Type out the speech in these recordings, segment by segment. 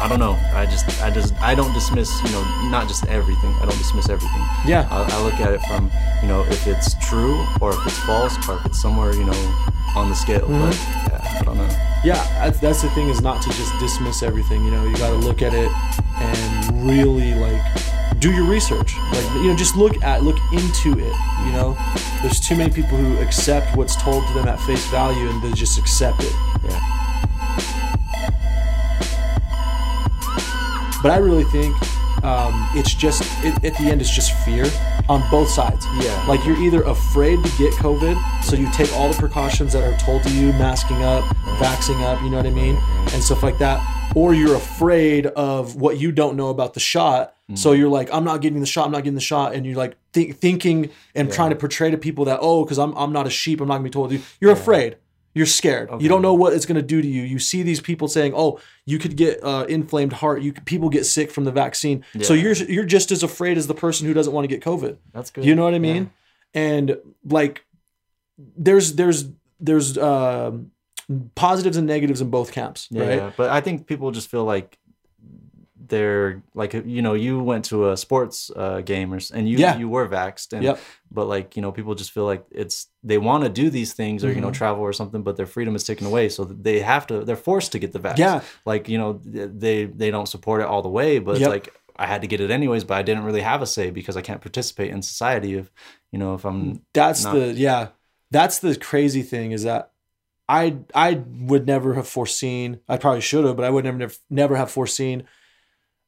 I don't know. I just, I just, I don't dismiss, you know, not just everything. I don't dismiss everything. Yeah. I, I look at it from, you know, if it's true or if it's false or if it's somewhere, you know, on the scale. Mhm. But yeah, I don't know. Yeah, that's, that's the thing is not to just dismiss everything. You know, you got to look at it and really like do your research. Like you know, just look at look into it. You know, there's too many people who accept what's told to them at face value and they just accept it. Yeah. But I really think um, it's just it, at the end it's just fear on both sides. Yeah. Like you're either afraid to get COVID, so you take all the precautions that are told to you, masking up, vaxing up, you know what I mean, and stuff like that, or you're afraid of what you don't know about the shot. So you're like, I'm not getting the shot. I'm not getting the shot, and you're like think, thinking and trying to portray to people that oh, because I'm I'm not a sheep. I'm not gonna be told. to do. You're afraid. You're scared. You don't know what it's going to do to you. You see these people saying, "Oh, you could get uh, inflamed heart. You could, people get sick from the vaccine." So you're you're just as afraid as the person who doesn't want to get COVID. That's good. You know what I mean? And like, there's there's there's um positives and negatives in both camps, Yeah, right? but I think people just feel like they're like you know you went to a sports uh, game or, and you Yeah. you were vaxxed and Yep. but like you know people just feel like it's they want to do these things or you know Mhm. travel or something but their freedom is taken away so they have to they're forced to get the vax Yeah. like you know they they don't support it all the way but Yep. like I had to get it anyways but I didn't really have a say because I can't participate in society if you know if I'm That's not- the yeah. That's the crazy thing is that I I would never have foreseen. I probably should have, but I would never, never have foreseen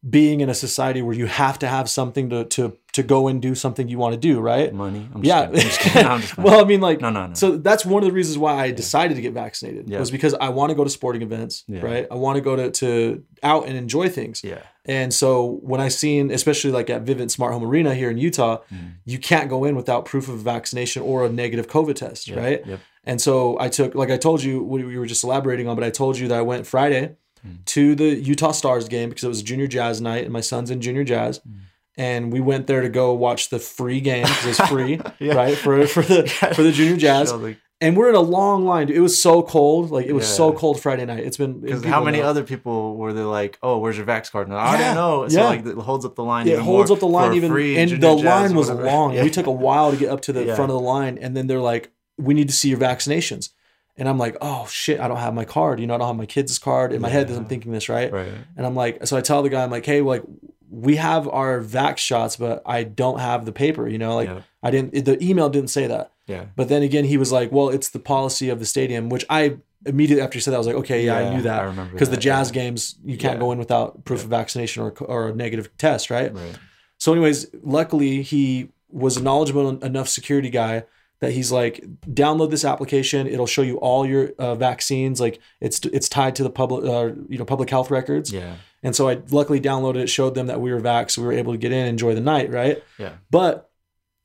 being in a society where you have to have something to to to go and do something you want to do, right? money I'm just yeah. kidding. I'm just kidding. No, well, I mean, like, No, no, no. So that's one of the reasons why I decided to get vaccinated Yeah. was because I want to go to sporting events, Yeah. right? I want to go to to out and enjoy things. yeah And so when I seen, especially like at Vivint Smart Home Arena here in Utah, Mm. you can't go in without proof of vaccination or a negative COVID test, Yeah, right? yep. And so I took, like I told you, we were just elaborating on, but I told you that I went Friday Mm. to the Utah Stars game because it was junior jazz night and my son's in junior jazz. Mm. And we went there to go watch the free game because it's free, Yeah. right? For for the for the junior jazz. And we're in a long line. It was so cold. Like it was so cold Friday night. It's been Because how many know. other people were they like, oh, where's your Vax card? No, I Yeah, didn't know. So yeah. like it holds up the line. it holds up the line even and the line was long Yeah. we took a while to get up to the Yeah. front of the line and then they're like we need to see your vaccinations and i'm like oh shit i don't have my card you know i don't have my kids card in my head i'm thinking this right? Right. and i'm like so i tell the guy i'm like hey like we have our vax shots but i don't have the paper you know like Yeah. i didn't the email didn't say that Yeah. but then again he was like well it's the policy of the stadium which i immediately after he said that i was like okay yeah, i knew that I remember because the jazz yeah. games you can't Yeah. go in without proof of vaccination or, or a negative test right Right. so, anyways, luckily he was a knowledgeable enough security guy that he's like, download this application. It'll show you all your uh, vaccines. Like it's it's tied to the public, uh, you know, public health records. Yeah. And so I luckily downloaded it, showed them that we were vax, so we were able to get in, enjoy the night, right? Yeah. But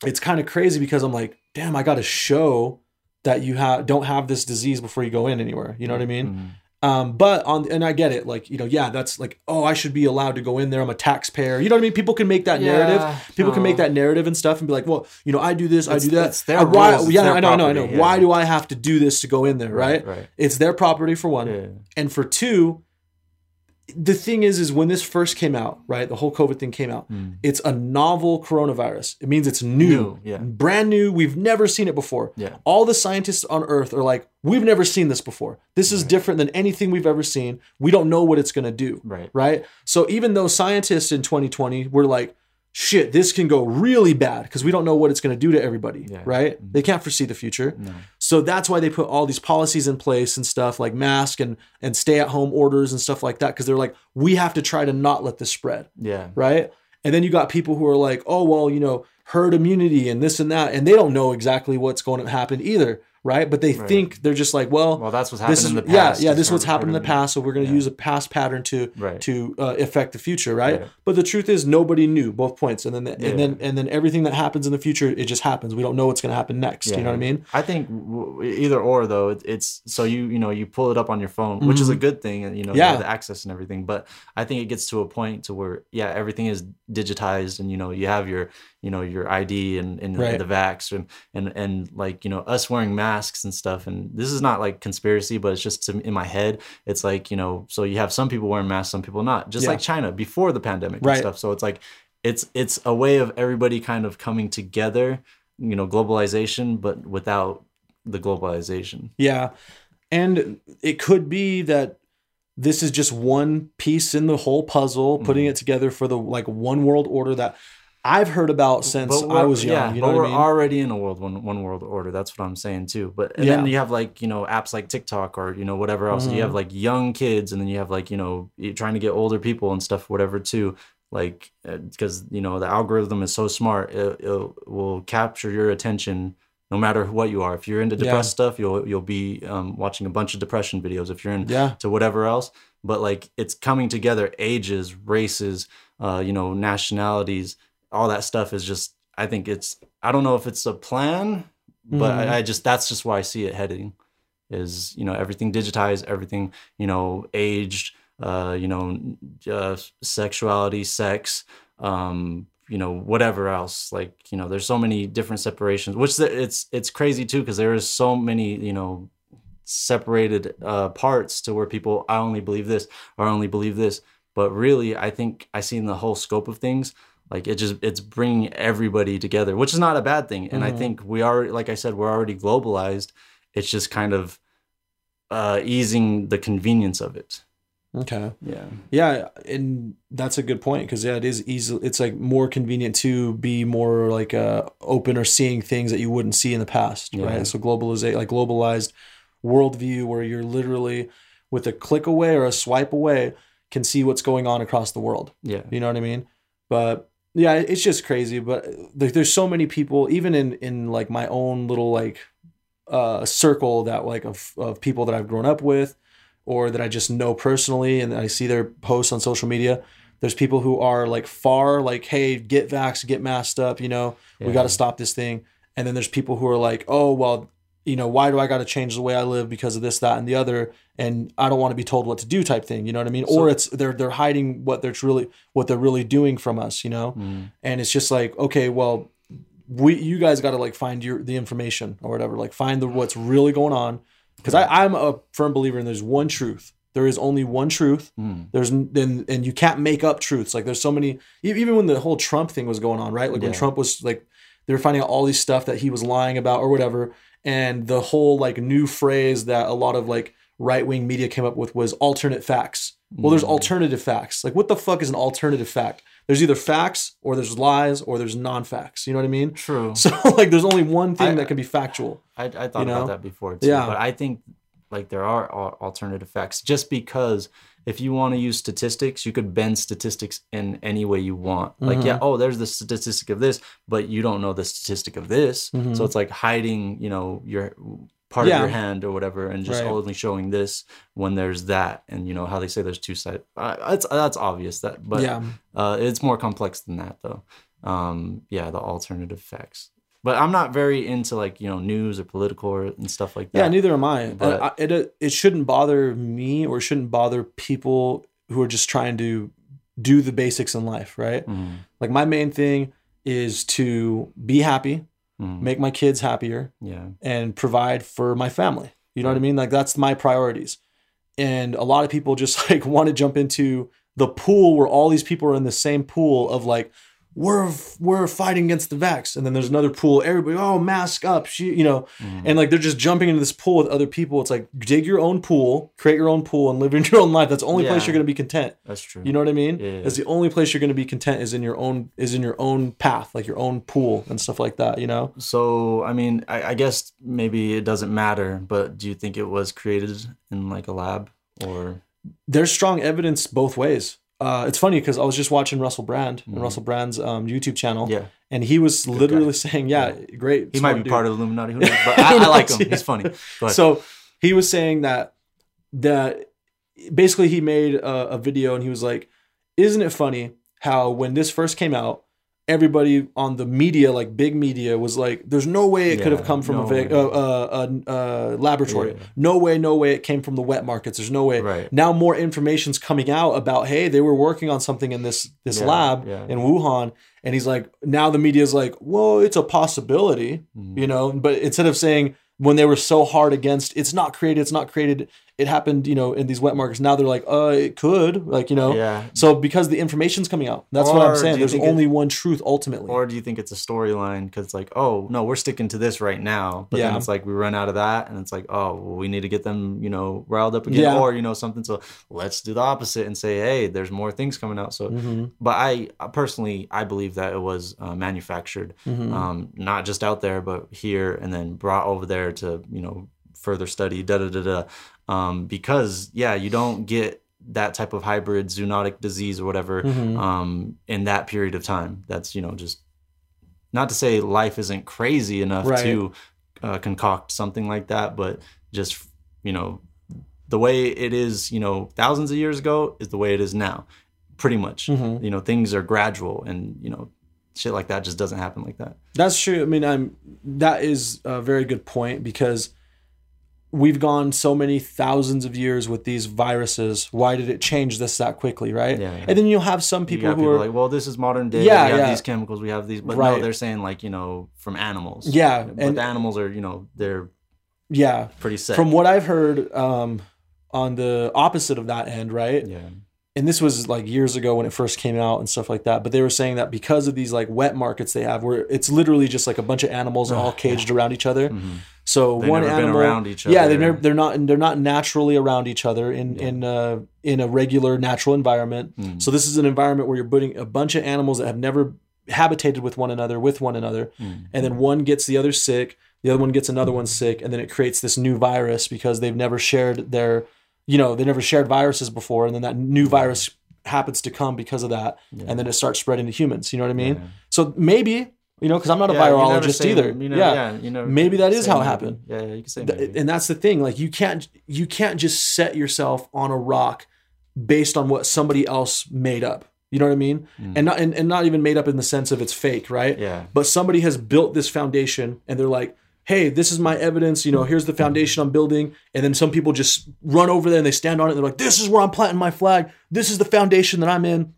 it's kind of crazy because I'm like, damn, I got to show that you have don't have this disease before you go in anywhere. You know what I mean? Mhm. Um, but on and I get it, like you know, yeah, that's like, oh, I should be allowed to go in there. I'm a taxpayer. You know what I mean? People can make that Yeah, narrative. People can make that narrative and stuff, and be like, well, you know, I do this, I do that. it's their why? it's yeah, I know, I know, I know. property, Why do I have to do this to go in there? Right? Right, right. It's their property for one, Yeah. and for two, the thing is, is when this first came out, right? The whole COVID thing came out. Hmm. It's a novel coronavirus. It means it's new, New, yeah. brand new. We've never seen it before. Yeah. All the scientists on Earth are like, we've never seen this before. This is different than anything we've ever seen. We don't know what it's going to do. Right. Right. So even though scientists in 2020 were like, shit, this can go really bad because we don't know what it's going to do to everybody. Yeah. Right. Mm-hmm. They can't foresee the future. So that's why they put all these policies in place and stuff like mask and and stay at home orders and stuff like that because they're like we have to try to not let this spread, Yeah. right? And then you got people who are like, "Oh, well, you know, herd immunity and this and that." And they don't know exactly what's going to happen either, right? But they think they're just like, "Well, Well, that's what's this is in the yeah, past. yeah, is this is what's happened in the past, so we're going to Yeah. use a past pattern to Right. to uh, affect the future, right? Right. But the truth is nobody knew both points. And then Yeah. and then and then everything that happens in the future, it just happens. We don't know what's going to happen next, you know what I mean? I think either or though, it, it's so you you know you pull it up on your phone, which is a good thing, and you know you Mm-hmm. Yeah. have the access and everything. But I think it gets to a point to where yeah, everything is digitized, and you know you have your you know your ID and, and Right. the vax and and and like you know us wearing masks and stuff. And this is not like conspiracy, but it's just in my head. It's like you know so you have some people wearing masks, some people not, just Yeah. like China before the pandemic Right. and stuff. So it's like it's it's a way of everybody kind of coming together you know globalization but without the globalization Yeah. And it could be that this is just one piece in the whole puzzle, putting Mm-hmm. it together for the like one world order that I've heard about since I was young. yeah, you but know we're I mean? already in a world one one world order that's what i'm saying too but and then you have like you know apps like tiktok or you know whatever else you Mm-hmm. have like young kids and then you have like you know trying to get older people and stuff whatever too like because you know the algorithm is so smart it, it will capture your attention no matter what you are if you're into Yeah. depressed stuff you'll you'll be um, watching a bunch of depression videos if you're into Yeah. whatever else but like it's coming together ages races uh you know nationalities all that stuff is just i think it's i don't know if it's a plan but Mhm. I, I just that's just where i see it heading is you know everything digitized everything you know aged uh you know uh, sexuality sex um you know whatever else like you know there's so many different separations which the, it's it's crazy too because there is so many you know separated uh parts to where people i only believe this or I only believe this but really i think i see in the whole scope of things like it just it's bringing everybody together which is not a bad thing and i think we are like i said we're already globalized it's just kind of uh easing the convenience of it Okay. yeah Yeah, and that's a good point because yeah, it is easy. It's like more convenient to be more like uh, open or seeing things that you wouldn't see in the past, Yeah. right? So globalization, like globalized worldview, where you're literally with a click away or a swipe away can see what's going on across the world. yeah You know what I mean? But yeah, it's just crazy. But there, there's so many people, even in in like my own little like uh, circle that like of of people that I've grown up with, or that I just know personally, and I see their posts on social media. There's people who are like far like, hey, get vax, get masked up. You know, we got to stop this thing. And then there's people who are like, oh well, you know, why do I got to change the way I live because of this, that, and the other? And I don't want to be told what to do, type thing. You know what I mean? or it's they're they're hiding what they're really what they're really doing from us. You know, mm. and it's just like, okay, well, we you guys got to like find your the information or whatever, like find the what's really going on. Because I I'm a firm believer in there's one truth. There is only one truth. Mm. There's n- and and you can't make up truths. Like there's so many. Even when the whole Trump thing was going on, right? Like when Trump was like, they were finding out all these stuff that he was lying about or whatever. And the whole like new phrase that a lot of like right wing media came up with was alternate facts. Well, there's mm. alternative facts. Like what the fuck is an alternative fact? There's either facts or there's lies or there's non-facts. You know what I mean? True. So like there's only one thing I- that can be factual. I, I thought You know? about that before too. Yeah. But I think like there are alternative facts just because if you want to use statistics, you could bend statistics in any way you want. Like, yeah, oh, there's the statistic of this, but you don't know the statistic of this. So it's like hiding, you know, your part Yeah. of your hand or whatever and just Right. only showing this when there's that. And you know how they say there's two sides. Uh, that's that's obvious that, but Yeah. uh, it's more complex than that though. Um, yeah, the alternative facts. But I'm not very into like you know news or political or, and stuff like that. Yeah, neither am I. But- I, it it shouldn't bother me or shouldn't bother people who are just trying to do the basics in life, right? Mhm. Like my main thing is to be happy, Mhm. make my kids happier, Yeah. and provide for my family. You know what I mean? Like that's my priorities. and a lot of people just like want to jump into the pool where all these people are in the same pool of like we're we're fighting against the vax and then there's another pool everybody oh mask up she, you know Mm-hmm. and like they're just jumping into this pool with other people it's like dig your own pool create your own pool and live in your own life that's the only place you're going to be content That's true. you know what i mean Yeah, yeah. it's the only place you're going to be content is in your own is in your own path like your own pool and stuff like that you know So, I mean, I, I guess maybe it doesn't matter, but do you think it was created in like a lab or? there's strong evidence both ways. Uh, it's funny because I was just watching Russell Brand and Russell Brand's um, YouTube channel, Mm-hmm. Yeah. and he was literally saying, "Yeah, great." He might be dude. part of the Illuminati, who knows? But I, I like him. Yeah. He's funny. So he was saying that that basically he made a, a video and he was like, "Isn't it funny how when this first came out, everybody on the media, like big media, was like, "There's no way it could have come from no a, va- uh, uh, uh, laboratory. Yeah. No way, no way it came from the wet markets. There's no way." Right. Now more information's coming out about, hey, they were working on something in this this Yeah, lab yeah. in Wuhan, and he's like, now the media's like, well, it's a possibility, Mm-hmm. you know, but instead of saying when they were so hard against it's not created, it's not created, it happened, you know, in these wet markets. Now they're like, uh, it could, like, you know. Yeah. So because the information's coming out, that's what I'm saying. There's think it- only one truth ultimately. Or do you think it's a storyline? Because it's like, oh no, we're sticking to this right now. But then Yeah. it's like we run out of that, and it's like, oh, well, we need to get them, you know, riled up again, Yeah. or you know, something. So let's do the opposite and say, hey, there's more things coming out. So, Mm-hmm. but I I personally, I believe that it was uh, manufactured, Mm-hmm. um, not just out there, but here, and then brought over there to, you know, further study. Da da da da. Um, because yeah, you don't get that type of hybrid zoonotic disease or whatever Mm-hmm. um, in that period of time. That's you know just not to say life isn't crazy enough Right. to uh, concoct something like that, but just you know the way it is, you know, thousands of years ago is the way it is now, pretty much. Mm-hmm. You know, things are gradual, and you know, shit like that just doesn't happen like that. That's true. I mean, I'm that is a very good point because we've gone so many thousands of years with these viruses. Why did it change this that quickly, right? Yeah, yeah. And then you'll have some people who people are like, well, this is modern day. Yeah, we have yeah. these chemicals, we have these, but Right. no, they're saying like you know from animals. Yeah, but and- the animals are you know they're yeah. pretty sick. From what I've heard, um, on the opposite of that end, right? yeah, and this was like years ago when it first came out and stuff like that. But they were saying that because of these like wet markets they have, where it's literally just like a bunch of animals all caged around each other. So They've one never been animal, around each Yeah, other. they're never, they're not they're not naturally around each other in in uh, in a regular natural environment. Mm. So this is an environment where you're putting a bunch of animals that have never habitated with one another with one another, Mm. and then one gets the other sick, the other one gets another one sick, and then it creates this new virus because they've never shared their, you know, they never shared viruses before, and then that new virus happens to come because of that, and then it starts spreading to humans. You know what I mean? So maybe. You know, because I'm not a Yeah, virologist say- either. you never- yeah, yeah, you never maybe that is how it happened. Yeah, yeah, you can say maybe. and that's the thing like you can't you can't just set yourself on a rock based on what somebody else made up you know what i mean and not and, and not even made up in the sense of it's fake right Mm. Yeah. but somebody has built this foundation and they're like hey this is my evidence you know here's the foundation i'm building and then some people just run over there and they stand on it and they're like this is where i'm planting my flag this is the foundation that i'm in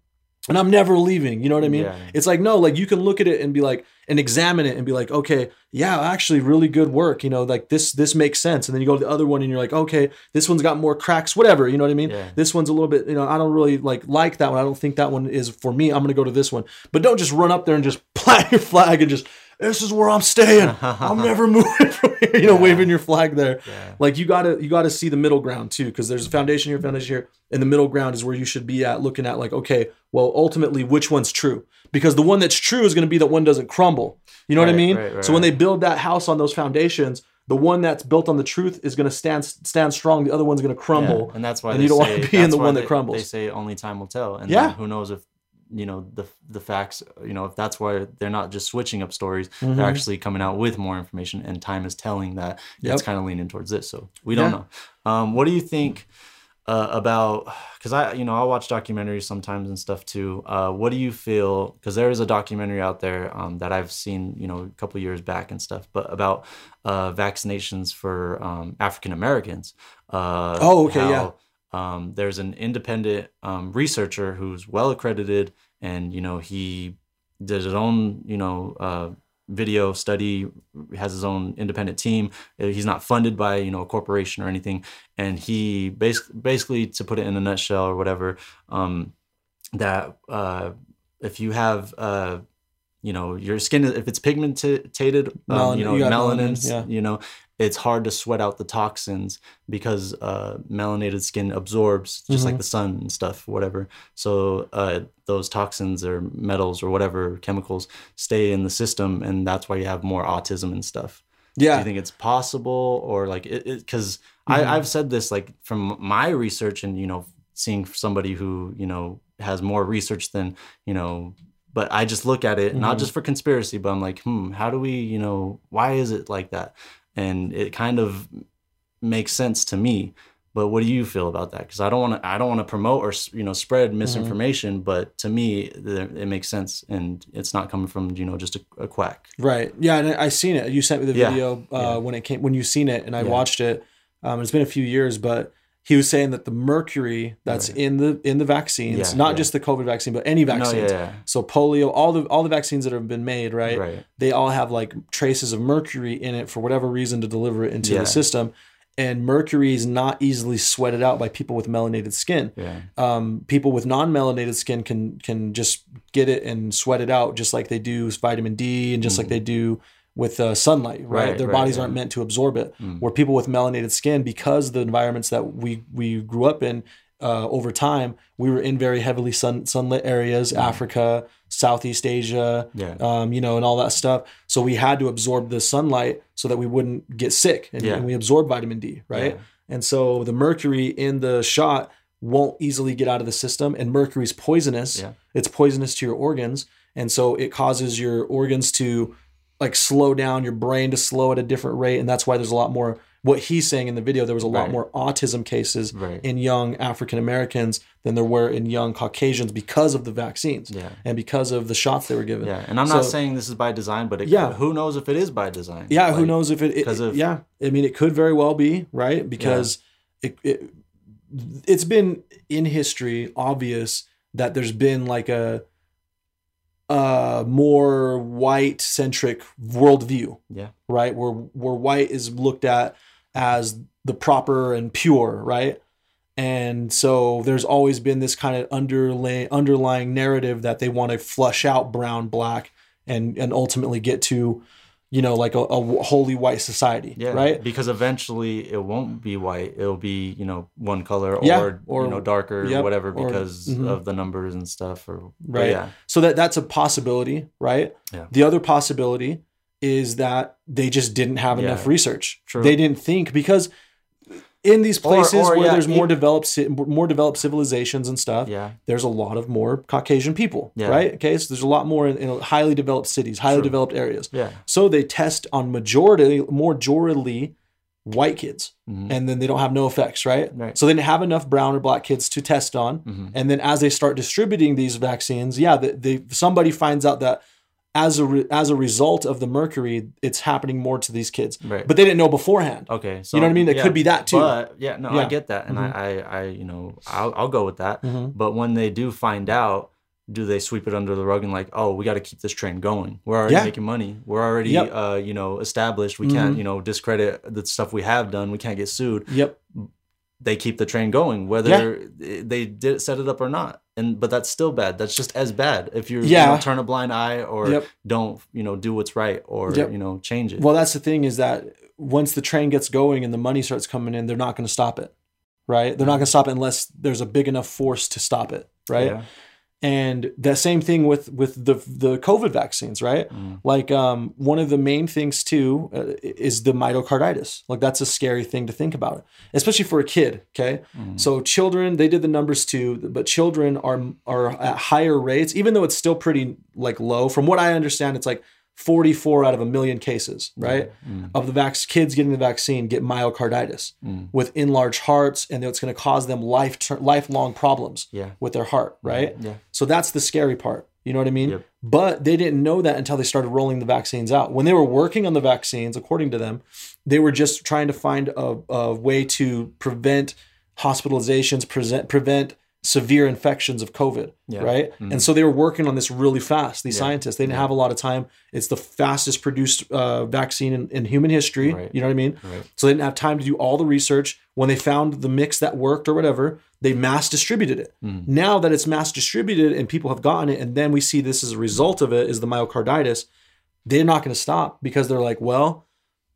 and I'm never leaving. You know what I mean? Yeah. It's like no, like you can look at it and be like, and examine it and be like, okay, yeah, actually, really good work. You know, like this this makes sense. And then you go to the other one and you're like, okay, this one's got more cracks, whatever. You know what I mean? Yeah. This one's a little bit, you know, I don't really like like that one. I don't think that one is for me. I'm gonna go to this one. But don't just run up there and just plant your flag and just. This is where I'm staying. I'm never moving from here. You know, waving your flag there. Like you gotta you gotta see the middle ground too, because there's a foundation here, foundation here, and the middle ground is where you should be at, looking at like, okay, well, ultimately, which one's true? Because the one that's true is going to be that one doesn't crumble. You know what I mean? right, right, so when they build that house on those foundations, the one that's built on the truth is going to stand stand strong. The other one's going to crumble. Yeah, and that's why and you don't say, want to be in the one they, that crumbles. They say only time will tell, and Yeah. who knows if you know the the facts. You know if that's why they're not just switching up stories; Mm-hmm. they're actually coming out with more information, and time is telling that Yep. it's kind of leaning towards this. So we don't Yeah. know. Um, what do you think? Uh, about because I you know I watch documentaries sometimes and stuff too. Uh, what do you feel? Because there is a documentary out there um, that I've seen you know a couple years back and stuff, but about uh, vaccinations for um, African Americans. Uh, Oh, okay, yeah. Um, there's an independent um, researcher who's well accredited, and you know he does his own you know uh, video study, has his own independent team. Uh, He's not funded by you know a corporation or anything, and he basically basically to put it in a nutshell or whatever, um, that uh, if you have uh, you know your skin if it's pigmented um, you know you melanin, melanin, yeah. you know it's hard to sweat out the toxins because uh, melanated skin absorbs just Mm-hmm. like the sun and stuff whatever so uh, those toxins or metals or whatever chemicals stay in the system and that's why you have more autism and stuff Yeah. do you think it's possible or like it because Mm-hmm. I've said this like from my research and you know seeing somebody who you know has more research than you know but I just look at it Mm-hmm. not just for conspiracy but I'm like hmm how do we you know why is it like that and it kind of makes sense to me but what do you feel about that because I don't want to I don't want to promote or you know Mm-hmm. spread misinformation but to me it makes sense and it's not coming from you know just a, a quack Right. Yeah, and I seen it. You sent me the Yeah. video uh, Yeah. when it came when you seen it, and I Yeah. watched it. Um, it's been a few years, but he was saying that the mercury that's Right. in the in the vaccines, Yeah, not yeah. just the COVID vaccine, but any no vaccines. yeah, yeah. So polio, all the all the vaccines that have been made, right? Right. They all have like traces of mercury in it for whatever reason to deliver it into the system. And mercury is not easily sweated out by people with melanated skin yeah um, people with non-melanated skin can can just get it and sweat it out just like they do vitamin D and just like they do with uh, sunlight, right? Mm. Right, Their right, bodies yeah. Mm. aren't meant to absorb it. Where people with melanated skin, because the environments that we we grew up in uh, over time, we were in very heavily sun sunlit areas, Africa, Southeast Asia, Mm. Yeah. um, you know, and all that stuff. So we had to absorb the sunlight so that we wouldn't get sick, and, Yeah. and we absorb vitamin D, right? And so the mercury in the shot won't easily get out of the system, and mercury's poisonous. Yeah. It's poisonous to your organs, and so it causes your organs to like slow down, your brain to slow at a different rate, and that's why there's a lot more. What he's saying in the video, there was a lot Right. more autism cases Right. in young African Americans than there were in young Caucasians because of the vaccines Yeah. and because of the shots they were given. Yeah, and I'm not saying this is by design, but it, Yeah. who knows if it is by design? Yeah, who knows if it, it, 'cause of- yeah, I mean it could very well be, right? Because it, it it's been in history obvious that there's been like a a more white centric worldview, Yeah, right? Where where white is looked at as the proper and pure, right? And so there's always been this kind of underlay underlying narrative that they want to flush out brown, black, and and ultimately get to, you know, like a, a wholly white society, yeah, right? Because eventually it won't be white; it'll be you know one color or, Yeah, or- you know darker yep, or whatever or- because mhm. of the numbers and stuff. Or right yeah, so that that's a possibility right Yeah. the other possibility is that they just didn't have Yeah. enough research True. they didn't think because in these places or, where yeah, there's more it- developed more developed civilizations and stuff yeah, there's a lot of more caucasian people Yeah. right okay so there's a lot more in, in highly developed cities highly True. developed areas yeah, so they test on majority more majorly white kids Mhm. and then they don't have no effects right? Right. so they didn't have enough brown or black kids to test on Mhm. and then as they start distributing these vaccines yeah they, they somebody finds out that as a re, as a result of the mercury it's happening more to these kids Right. but they didn't know beforehand Okay, so You know what I mean? It yeah, could be that too. But yeah, no, I get that, and I, I, I, you know, I'll, I'll go with that. Mhm. But when they do find out, do they sweep it under the rug and like, oh, we got to keep this train going? We're already Yeah. making money. We're already, Yep. uh, you know, established. We Mhm. can't, you know, discredit the stuff we have done. We can't get sued. yep They keep the train going, whether they did set it up or not. And but that's still bad. That's just as bad if you're, you know, turn a blind eye or Yep. don't, you know, do what's right or Yep. you know, change it. well that's the thing is that once the train gets going and the money starts coming in they're not going to stop it right they're not mm. going to stop it unless there's a big enough force to stop it right Yeah. And the same thing with with the the COVID vaccines, right? Mm. Like um, one of the main things too uh, is the myocarditis. Like that's a scary thing to think about, especially for a kid. Okay, Mm. so children they did the numbers too, but children are are at higher rates, even though it's still pretty like low. From what I understand, it's like. 44 out of a million cases, right? Mm. Of the vac- kids getting the vaccine get myocarditis Mm. with enlarged hearts, and it's going to cause them life lifelong problems Yeah. with their heart, right? Yeah. So that's the scary part. You know what I mean? Yep. But they didn't know that until they started rolling the vaccines out. When they were working on the vaccines, according to them, they were just trying to find a, a way to prevent hospitalizations, present, prevent severe infections of COVID, Yeah. right? Mhm. And so they were working on this really fast. These Yeah. scientists, they didn't Yeah. have a lot of time. It's the fastest produced uh, vaccine in, in human history. Right. You know what I mean? Right. So they didn't have time to do all the research. When they found the mix that worked or whatever, they mass distributed it. Mm. Now that it's mass distributed and people have gotten it, and then we see this as a result of it is the myocarditis, they're not going to stop because they're like, well,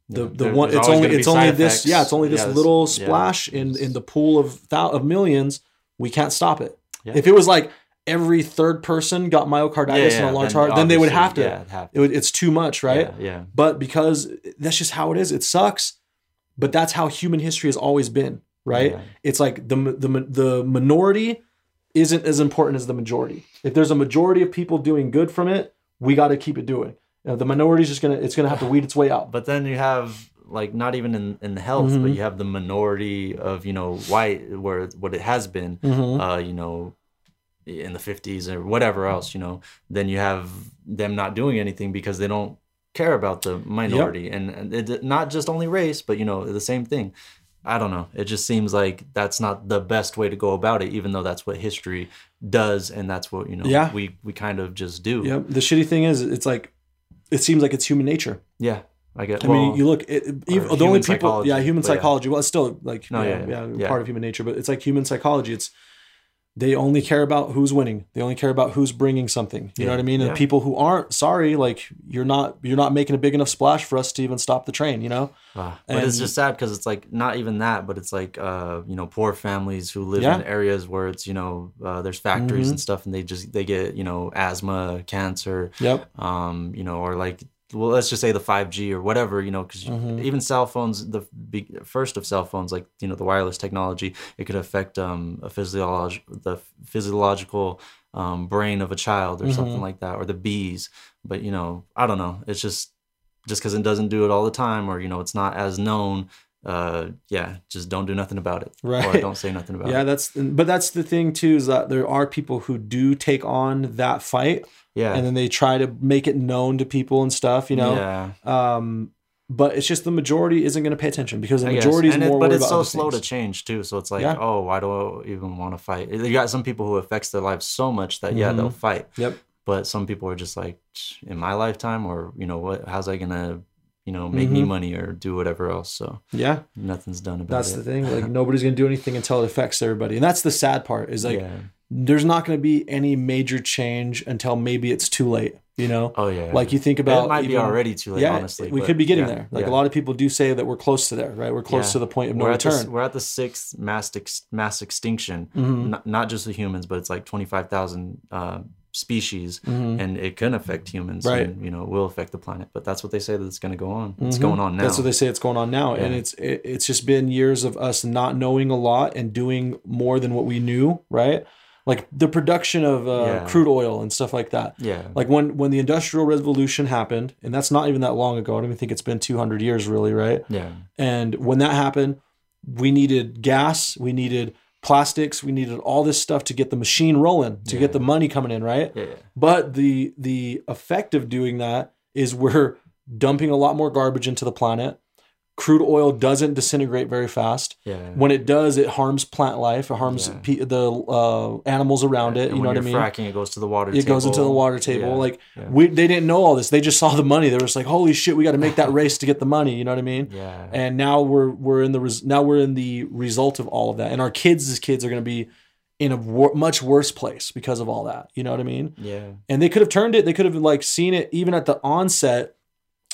the, the there- one it's only it's only side this yeah it's only this Yes, little splash in in the pool of thou- of millions we can't stop it. Yeah. if it was like every third person got myocarditis Yeah, in a large then heart then they would have to. yeah, have it would, it's too much right? Yeah, yeah. but because that's just how it is it sucks but that's how human history has always been right? Yeah. it's like the the the minority isn't as important as the majority. If there's a majority of people doing good from it we got to keep it doing. Uh, the minority is just gonna it's gonna have to weed its way out. But then you have like not even in, in the health, Mm-hmm. but you have the minority of you know white where what it has been, Mm-hmm. uh, you know, in the fifties or whatever else, you know. Then you have them not doing anything because they don't care about the minority, and, and it, not just only race, but you know the same thing. I don't know. It just seems like that's not the best way to go about it, even though that's what history does, and that's what you know Yeah. we we kind of just do. Yeah. The shitty thing is, it's like, it seems like it's human nature. Yeah, I get. I well, mean, you look, it, it- even, the only people, psychology, yeah, human but yeah. psychology. Well, it's still like, No, yeah, yeah, yeah, part of human nature, but it's like human psychology. It's, they only care about who's winning. They only care about who's bringing something. You know what I mean? And people who aren't, sorry, like you're not, you're not making a big enough splash for us to even stop the train. You know? Ah, but it's just sad because it's like not even that, but it's like uh, you know poor families who live. Mm-hmm. in areas where it's you know uh, there's factories and stuff, and they just they get you know asthma, cancer, Yep. um, you know, or like well let's just say the five G or whatever, you know, because Mm-hmm. even cell phones, the first of cell phones, like you know the wireless technology, it could affect um a physiolog the physiological um, brain of a child or Mm-hmm. something like that, or the bees. But you know, I don't know. It's just just because it doesn't do it all the time or you know it's not as known uh yeah just don't do nothing about it or Right. don't say nothing about Yeah. it Yeah, That's, but that's the thing too, is that there are people who do take on that fight yeah and then they try to make it known to people and stuff, you know? yeah Um, but it's just the majority isn't going to pay attention because the majority is And it- more but it's so slow to change too so it's like Yeah. oh why do i even want to fight you got some people who affects their lives so much that yeah they'll fight Mm-hmm. Yep. but some people are just like in my lifetime or you know what how's i gonna you know make me money or do whatever else so Yeah. nothing's done about Mm-hmm. That's the thing. Like nobody's going to do anything until it affects everybody. And that's the sad part is like yeah there's not going to be any major change until maybe it's too late, you know? oh yeah Like you think about it might be already too late yeah, honestly we but could be getting yeah, there. Like yeah. a lot of people do say that we're close to there, right? We're close to the point of no we're at, the, return. we're at the sixth mass ex, mass extinction, Mm-hmm. not, not just the humans, but it's like twenty five thousand uh, species, and it can affect humans, Mm-hmm. Right. And you know, it will affect the planet. But that's what they say that it's going to go on. It's going on now. Mm-hmm. That's what they say it's going on now, and it's it, it's just been years of us not knowing a lot and doing more than what we knew, right? Like the production of uh, Yeah. crude oil and stuff like that. Yeah. Like when when the industrial revolution happened, and that's not even that long ago. I don't even think it's been 200 years, really, right? yeah, And when that happened, we needed gas, we needed plastics, we needed all this stuff to get the machine rolling, to get the money coming in, right? yeah, yeah. But the the effect of doing that is we're dumping a lot more garbage into the planet. Crude oil doesn't disintegrate very fast. Yeah. When it does, it harms plant life. It harms Yeah. pe- the uh, animals around it. And you know what I mean? fracking, it goes to the water. it goes into the water table. Yeah, Like yeah. we, they didn't know all this. They just saw the money. They were just like, "Holy shit, we got to make that race to get the money." You know what I mean? Yeah. And now we're we're in the res- now we're in the result of all of that, and our kids' as kids are going to be in a wor- much worse place because of all that. You know what I mean? yeah, and they could have turned it they could have like seen it even at the onset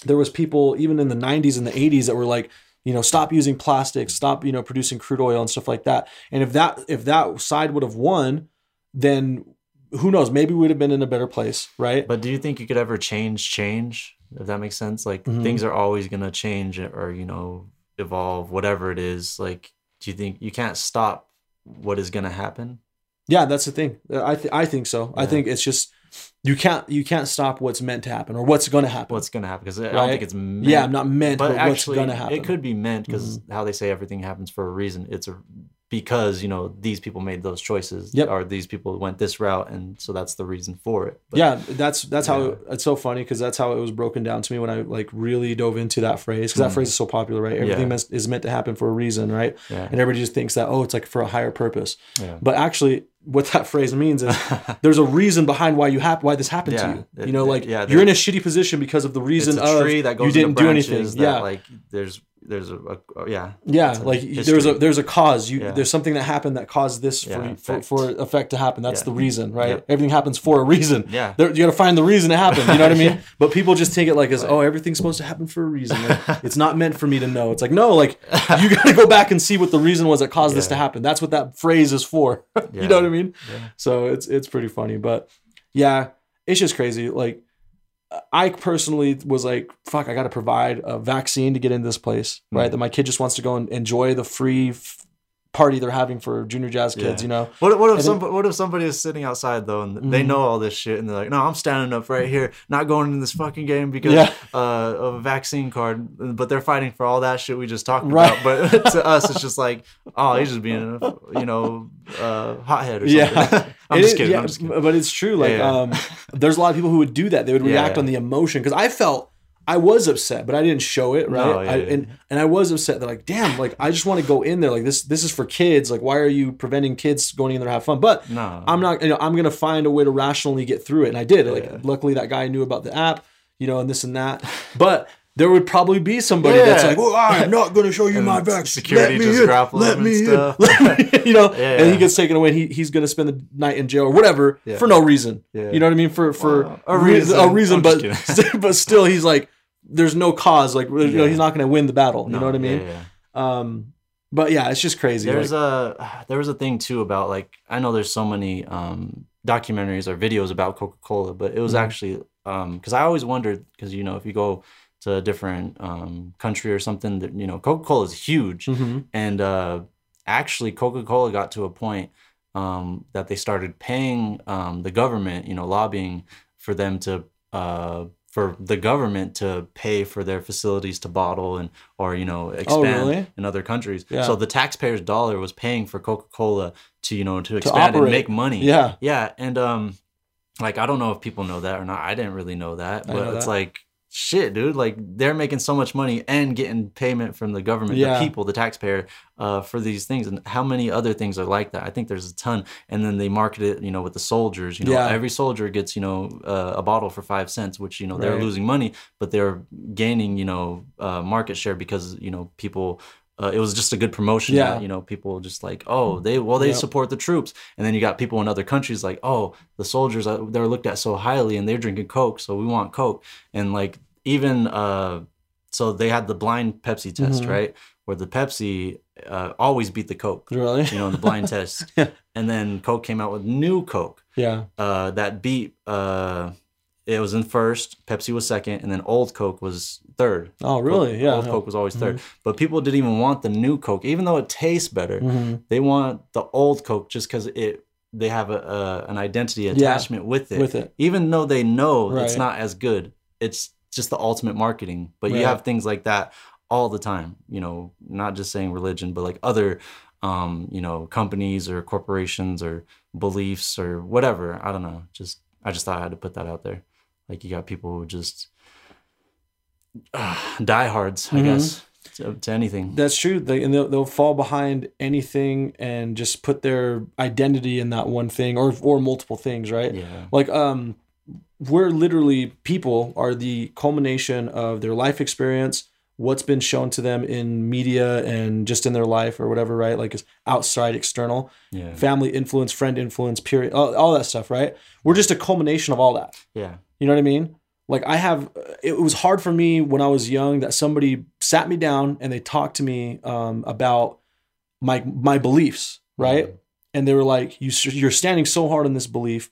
there was people even in the 90s and the 80s that were like you know stop using plastic stop you know producing crude oil and stuff like that and if that if that side would have won then who knows maybe we would have been in a better place right But do you think you could ever change change? If that makes sense, like Mm-hmm. things are always gonna change or you know evolve, whatever it is. Like, do you think you can't stop what is gonna happen? yeah that's the thing i th- i think so i think it's just you can't you can't stop what's meant to happen or what's going to happen What's gonna happen? Because I don't think it's meant. yeah not meant but, but what's actually, going to happen Mm-hmm. it could be meant because how they say everything happens for a reason. It's a because you know these people made those choices, Yep. or these people went this route, and so that's the reason for it. But, yeah that's that's how Yeah. it's so funny because that's how it was broken down to me when i like really dove into that phrase because that phrase is so popular right everything Mm. Yeah. is meant to happen for a reason right Yeah. and everybody just thinks that oh it's like for a higher purpose Yeah. but actually what that phrase means is there's a reason behind why you hap- why this happened Yeah, to you. it- You know, it- like yeah, you're in a shitty position because of the reason of tree that goes you didn't do anything. that, Yeah, like there's there's a, a yeah yeah, like history. there's a there's a cause. You Yeah. there's something that happened that caused this for, Yeah, for effect. for effect to happen. That's Yeah. the reason, right? Yep. Everything happens for a reason. Yeah. There, you got to find the reason it happened. You know what I mean? But people just take it like as oh everything's supposed to happen for a reason. Like, it's not meant for me to know. It's like no, like you got to go back and see what the reason was that caused this to happen. That's what that phrase is for. you know what I mean? So it's it's pretty funny, but yeah, it's just crazy. Like I personally was like, fuck, I got to provide a vaccine to get into this place, right? Mm. That my kid just wants to go and enjoy the free f- party they're having for junior jazz kids, Yeah. you know? What, what if And some then- what if somebody is sitting outside though and they Mhm. know all this shit and they're like, no, I'm standing up right here, not going in this fucking game because Yeah. uh, of a vaccine card, but they're fighting for all that shit we just talked Right. about. But to us, it's just like, oh, he's just being, a, you know, uh, hothead or something. Yeah, I'm just is- kidding. yeah, I'm just kidding. But it's true. Like, um, there's a lot of people who would do that. They would react on the emotion because I felt I was upset, but I didn't show it. Right, No, yeah, I, yeah. and and I was upset that like, damn, like I just want to go in there. Like this, this is for kids. Like, why are you preventing kids going in there to have fun? But No. I'm not. You know, I'm gonna find a way to rationally get through it, and I did. Like, Yeah. luckily that guy knew about the app, you know, and this and that. But there would probably be somebody that's like, "Well, I'm not going to show you And my vaccine. security Let just in. grapple Let him and stuff. Let me you know, Yeah. and he gets taken away. And he, he's going to spend the night in jail or whatever Yeah. for no reason. Yeah. You know what I mean? For for Wow. A reason. a reason, I'm but but still, he's like, there's no cause. Like, you know, he's not going to win the battle. You know what I mean? yeah, yeah. Um, but yeah, it's just crazy. There's like, a there was a thing too about like I know there's so many um, documentaries or videos about Coca Cola, but it was Mhm. actually because I always wondered because you know if you go to a different um, country or something that you know Coca Cola is huge, Mhm. and uh, actually Coca Cola got to a point um, that they started paying um, the government, you know, lobbying for them to. Uh, for the government to pay for their facilities to bottle and or you know expand Oh, really? in other countries. Yeah. So the taxpayer's dollar was paying for Coca-Cola to you know to expand and make money. Yeah. Yeah, and um like I don't know if people know that or not. I didn't really know that, but know it's that. like shit, dude. Like they're making so much money and getting payment from the government, Yeah. the people, the taxpayer, uh, for these things. And how many other things are like that? I think there's a ton. And then they market it, you know, with the soldiers. You know, Yeah. every soldier gets, you know, uh, a bottle for five cents, which you know they're losing money, but they're gaining, you know, uh, market share because you know people. Uh, it was just a good promotion. Yeah. that, you know, people just like, oh, they well, they Yep. support the troops, and then you got people in other countries like, oh, the soldiers uh, they're looked at so highly, and they're drinking Coke, so we want Coke, and like even uh, so they had the blind Pepsi test, Mhm. right, where the Pepsi uh, always beat the Coke, really, you know, in the blind test, Yeah. and then Coke came out with new Coke yeah, uh, that beat. It was in first, Pepsi was second, and then Old Coke was third. Oh, really? Coke- Yeah, Old. Coke was always 3rd But people didn't even want the new Coke, even though it tastes better. Mhm. They want the old Coke just because it they have a, a an identity Yeah, attachment with it. with it. even though they know it's not as good. It's just the ultimate marketing. But you have things like that all the time. You know, not just saying religion, but like other, um, you know, companies or corporations or beliefs or whatever. I don't know. Just I just thought I had to put that out there. Like you got people who just uh, diehards, I Mhm. guess, to, to anything. That's true. They, and they'll, they'll fall behind anything and just put their identity in that one thing or or multiple things, right? Yeah. Like um, we're literally people are the culmination of their life experience, what's been shown to them in media and just in their life or whatever, right? Like it's outside, external, Yeah. family influence, friend influence, period, all, all that stuff, right? We're just a culmination of all that. Yeah. You know what I mean? Like I have, it was hard for me when I was young that somebody sat me down and they talked to me um, about my my beliefs, right? Mhm. And they were like, "You you're standing so hard on this belief,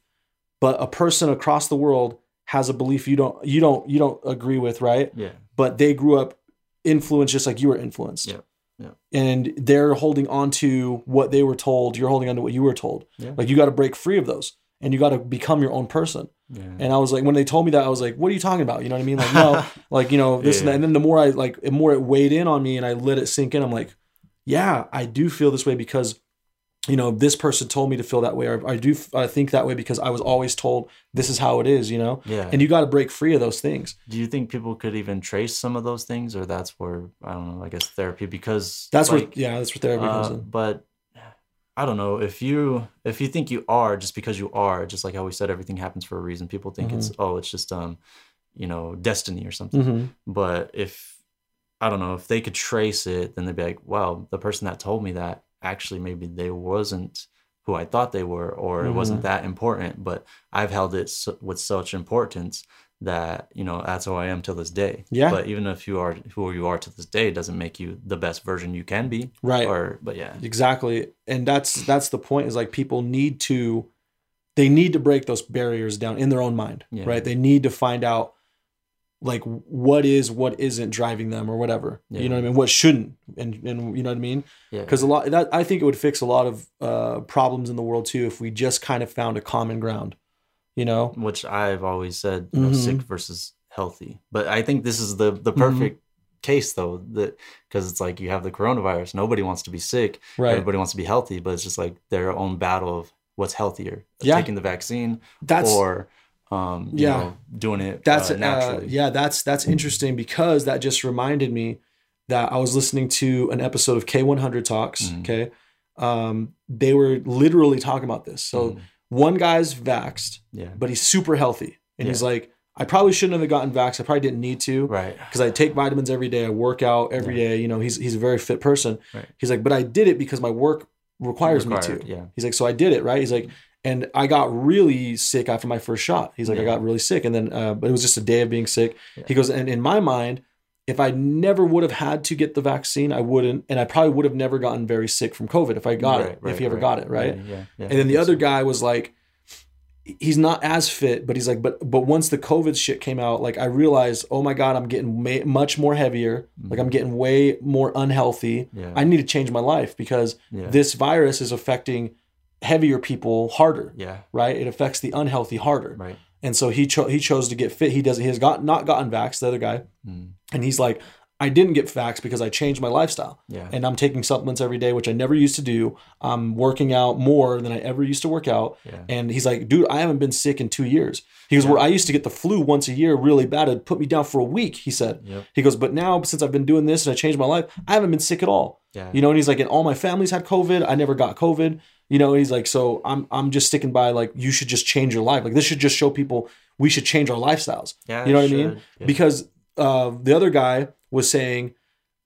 but a person across the world has a belief you don't you don't you don't agree with, right? Yeah. But they grew up influenced just like you were influenced, Yep. Yep. and they're holding on to what they were told. You're holding on to what you were told. Yeah. Like you got to break free of those, and you got to become your own person." Yeah. And I was like, when they told me that, I was like, what are you talking about? You know what I mean? Like, no, like, you know, this and that. And then the more I like, the more it weighed in on me and I let it sink in, I'm like, yeah, I do feel this way because, you know, this person told me to feel that way. Or I do I think that way because I was always told this is how it is, you know? Yeah. And you got to break free of those things. Do you think people could even trace some of those things, or that's where I don't know? I guess therapy because That's like, where, yeah, that's where therapy comes uh, in. But I don't know if you if you think you are just because you are just like how we said everything happens for a reason. People think it's oh it's just um you know destiny or something. Mhm. But if I don't know if they could trace it, then they'd be like, wow, the person that told me that actually maybe they wasn't who I thought they were, or it wasn't that important. But I've held it so, with such importance that you know that's who I am till this day. Yeah. But even if you are who you are to this day, doesn't make you the best version you can be. Right. Or but yeah. Exactly. And that's that's the point is like people need to they need to break those barriers down in their own mind, Yeah. right? They need to find out like what is what isn't driving them or whatever. You know what I mean? What shouldn't and and you know what I mean? Yeah. Because a lot that I think it would fix a lot of uh problems in the world too if we just kind of found a common ground. You know? which I've always said, you know, Mhm. sick versus healthy. But I think this is the Mm-hmm. the perfect case though, that because it's like you have the coronavirus. Nobody wants to be sick. Right. Everybody wants to be healthy, but it's just like their own battle of what's healthier, Yeah. taking the vaccine That's or um, you Yeah. know, doing it that's uh, uh, yeah that's that's interesting because that just reminded me that i was listening to an episode of k100 talks Mhm. okay um they were literally talking about this so Mhm. One guy's vaxxed Yeah. but he's super healthy and he's like i probably shouldn't have gotten vaxxed i probably didn't need to Right. because I take vitamins every day. I work out every day. You know, he's he's a very fit person. Right. He's like, but I did it because my work requires me to. yeah. He's like, so I did it, right? He's like, and I got really sick after my first shot. He's like, I got really sick, and then uh, but it was just a day of being sick. He goes, and in my mind, if I never would have had to get the vaccine, I wouldn't, and I probably would have never gotten very sick from COVID if I got Right, it, if he ever right. got it, right? Yeah, yeah. And then the other sir. guy was like, he's not as fit, but he's like, but but once the COVID shit came out, like I realized, oh my god, I'm getting ma- much more heavier. Like I'm getting way more unhealthy. Mm-hmm. Yeah. I need to change my life because Yeah. this virus is affecting heavier people harder. Yeah. Right. It affects the unhealthy harder. Right. And so he cho- he chose to get fit. He doesn't. He has got not gotten vaxxed. The other guy, Mm. and he's like, I didn't get vaxxed because I changed my lifestyle. Yeah. And I'm taking supplements every day, which I never used to do. I'm working out more than I ever used to work out. Yeah. And he's like, dude, I haven't been sick in two years. He goes, where I used to get the flu once a year really bad. It'd put me down for a week, he said. Yep. He goes, but now since I've been doing this and I changed my life, I haven't been sick at all. Yeah. You know, and he's like, and all my family's had COVID. I never got COVID. You know, he's like, so I'm I'm just sticking by like you should just change your life. Like this should just show people we should change our lifestyles. Yeah, You know what I mean? Yeah. Because uh, the other guy was saying,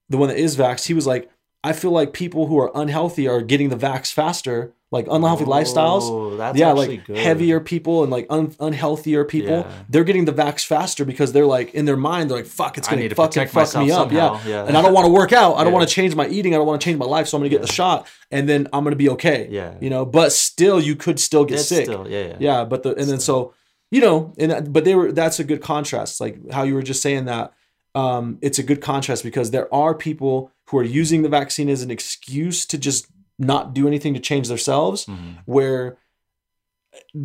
the one that is vaxxed, he was like, I feel like people who are unhealthy are getting the vax faster, like unhealthy Oh, lifestyles. that's yeah, like good. heavier people and like un- unhealthier people, Yeah. they're getting the vax faster because they're like in their mind, they're like, fuck, it's gonna to fucking fuck me up. Yeah. somehow. Yeah. And I don't want to work out. I don't Yeah. want to change my eating. I don't want to change my life. So I'm gonna get the shot and then I'm gonna be okay. Yeah. You know, but still you could still get sick. still- yeah, yeah. Yeah. But the and then so you know, and but they were that's a good contrast. Like how you were just saying that. Um, it's a good contrast because there are people who are using the vaccine as an excuse to just not do anything to change themselves, Mm-hmm. where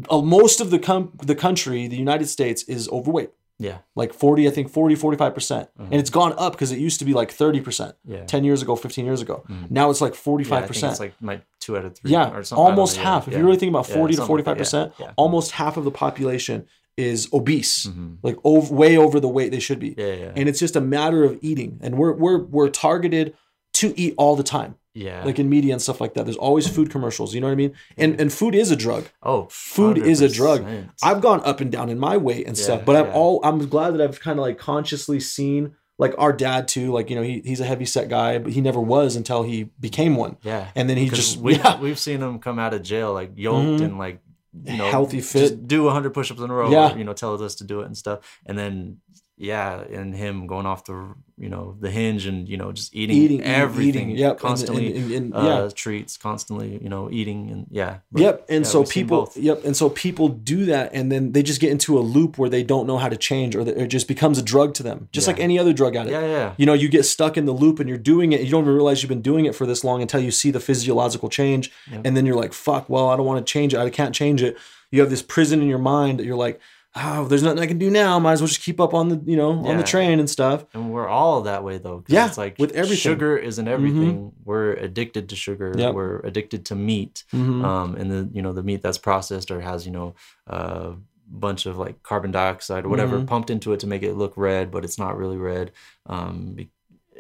uh, most of the com- the country, the United States, is overweight. Yeah. Like 40, I think 40, 45%. percent And it's gone up because it used to be like 30% Mm-hmm. Yeah. 10 years ago, 15 years ago. Now it's like 45%. Yeah, it's like my two out of three. Yeah, or something. Almost half. If you really think about Yeah, 40 to something 45 like that, percent, Yeah. almost half of the population is obese, Mhm. like over, way over the weight they should be. Yeah, yeah. And it's just a matter of eating, and we're we're we're targeted to eat all the time, Yeah. like in media and stuff like that. There's always food commercials. You know what I mean? And and food is a drug. oh, Food is a drug. I've gone up and down in my weight and stuff, but I'm yeah. all I'm glad that I've kind of like consciously seen like our dad too. Like you know he he's a heavy set guy, but he never was until he became one. Yeah. and then he just we yeah. we've seen him come out of jail like yoked Mhm. and like you know Healthy, just fit. do 100 push-ups in a row. Yeah. Or, you know, tell us to do it and stuff, and then yeah, and him going off the you know the hinge and you know just eating, Eating, everything, eating. Yep, and- constantly, and- and- uh, yeah. treats, constantly, you know, eating and yeah. But, Yep. And yeah, so people, yep. And so people do that, and then they just get into a loop where they don't know how to change, or it just becomes a drug to them, just Yeah. like any other drug addict. Yeah, yeah. You know, you get stuck in the loop, and you're doing it. You don't even realize you've been doing it for this long until you see the physiological change, and then you're like, "Fuck! Well, I don't want to change it. I can't change it." You have this prison in your mind that you're like, "Oh, there's nothing I can do now. Might as well just keep up on the, you know, on the train and stuff." And we're all that way though. Yeah, it's like with everything. Mm-hmm. Sugar isn't everything. We're addicted to sugar. Yep. We're addicted to meat. Mm-hmm. Um, and the you know the meat that's processed or has you know a bunch of like carbon dioxide or whatever Mhm. pumped into it to make it look red, but it's not really red. Um, be-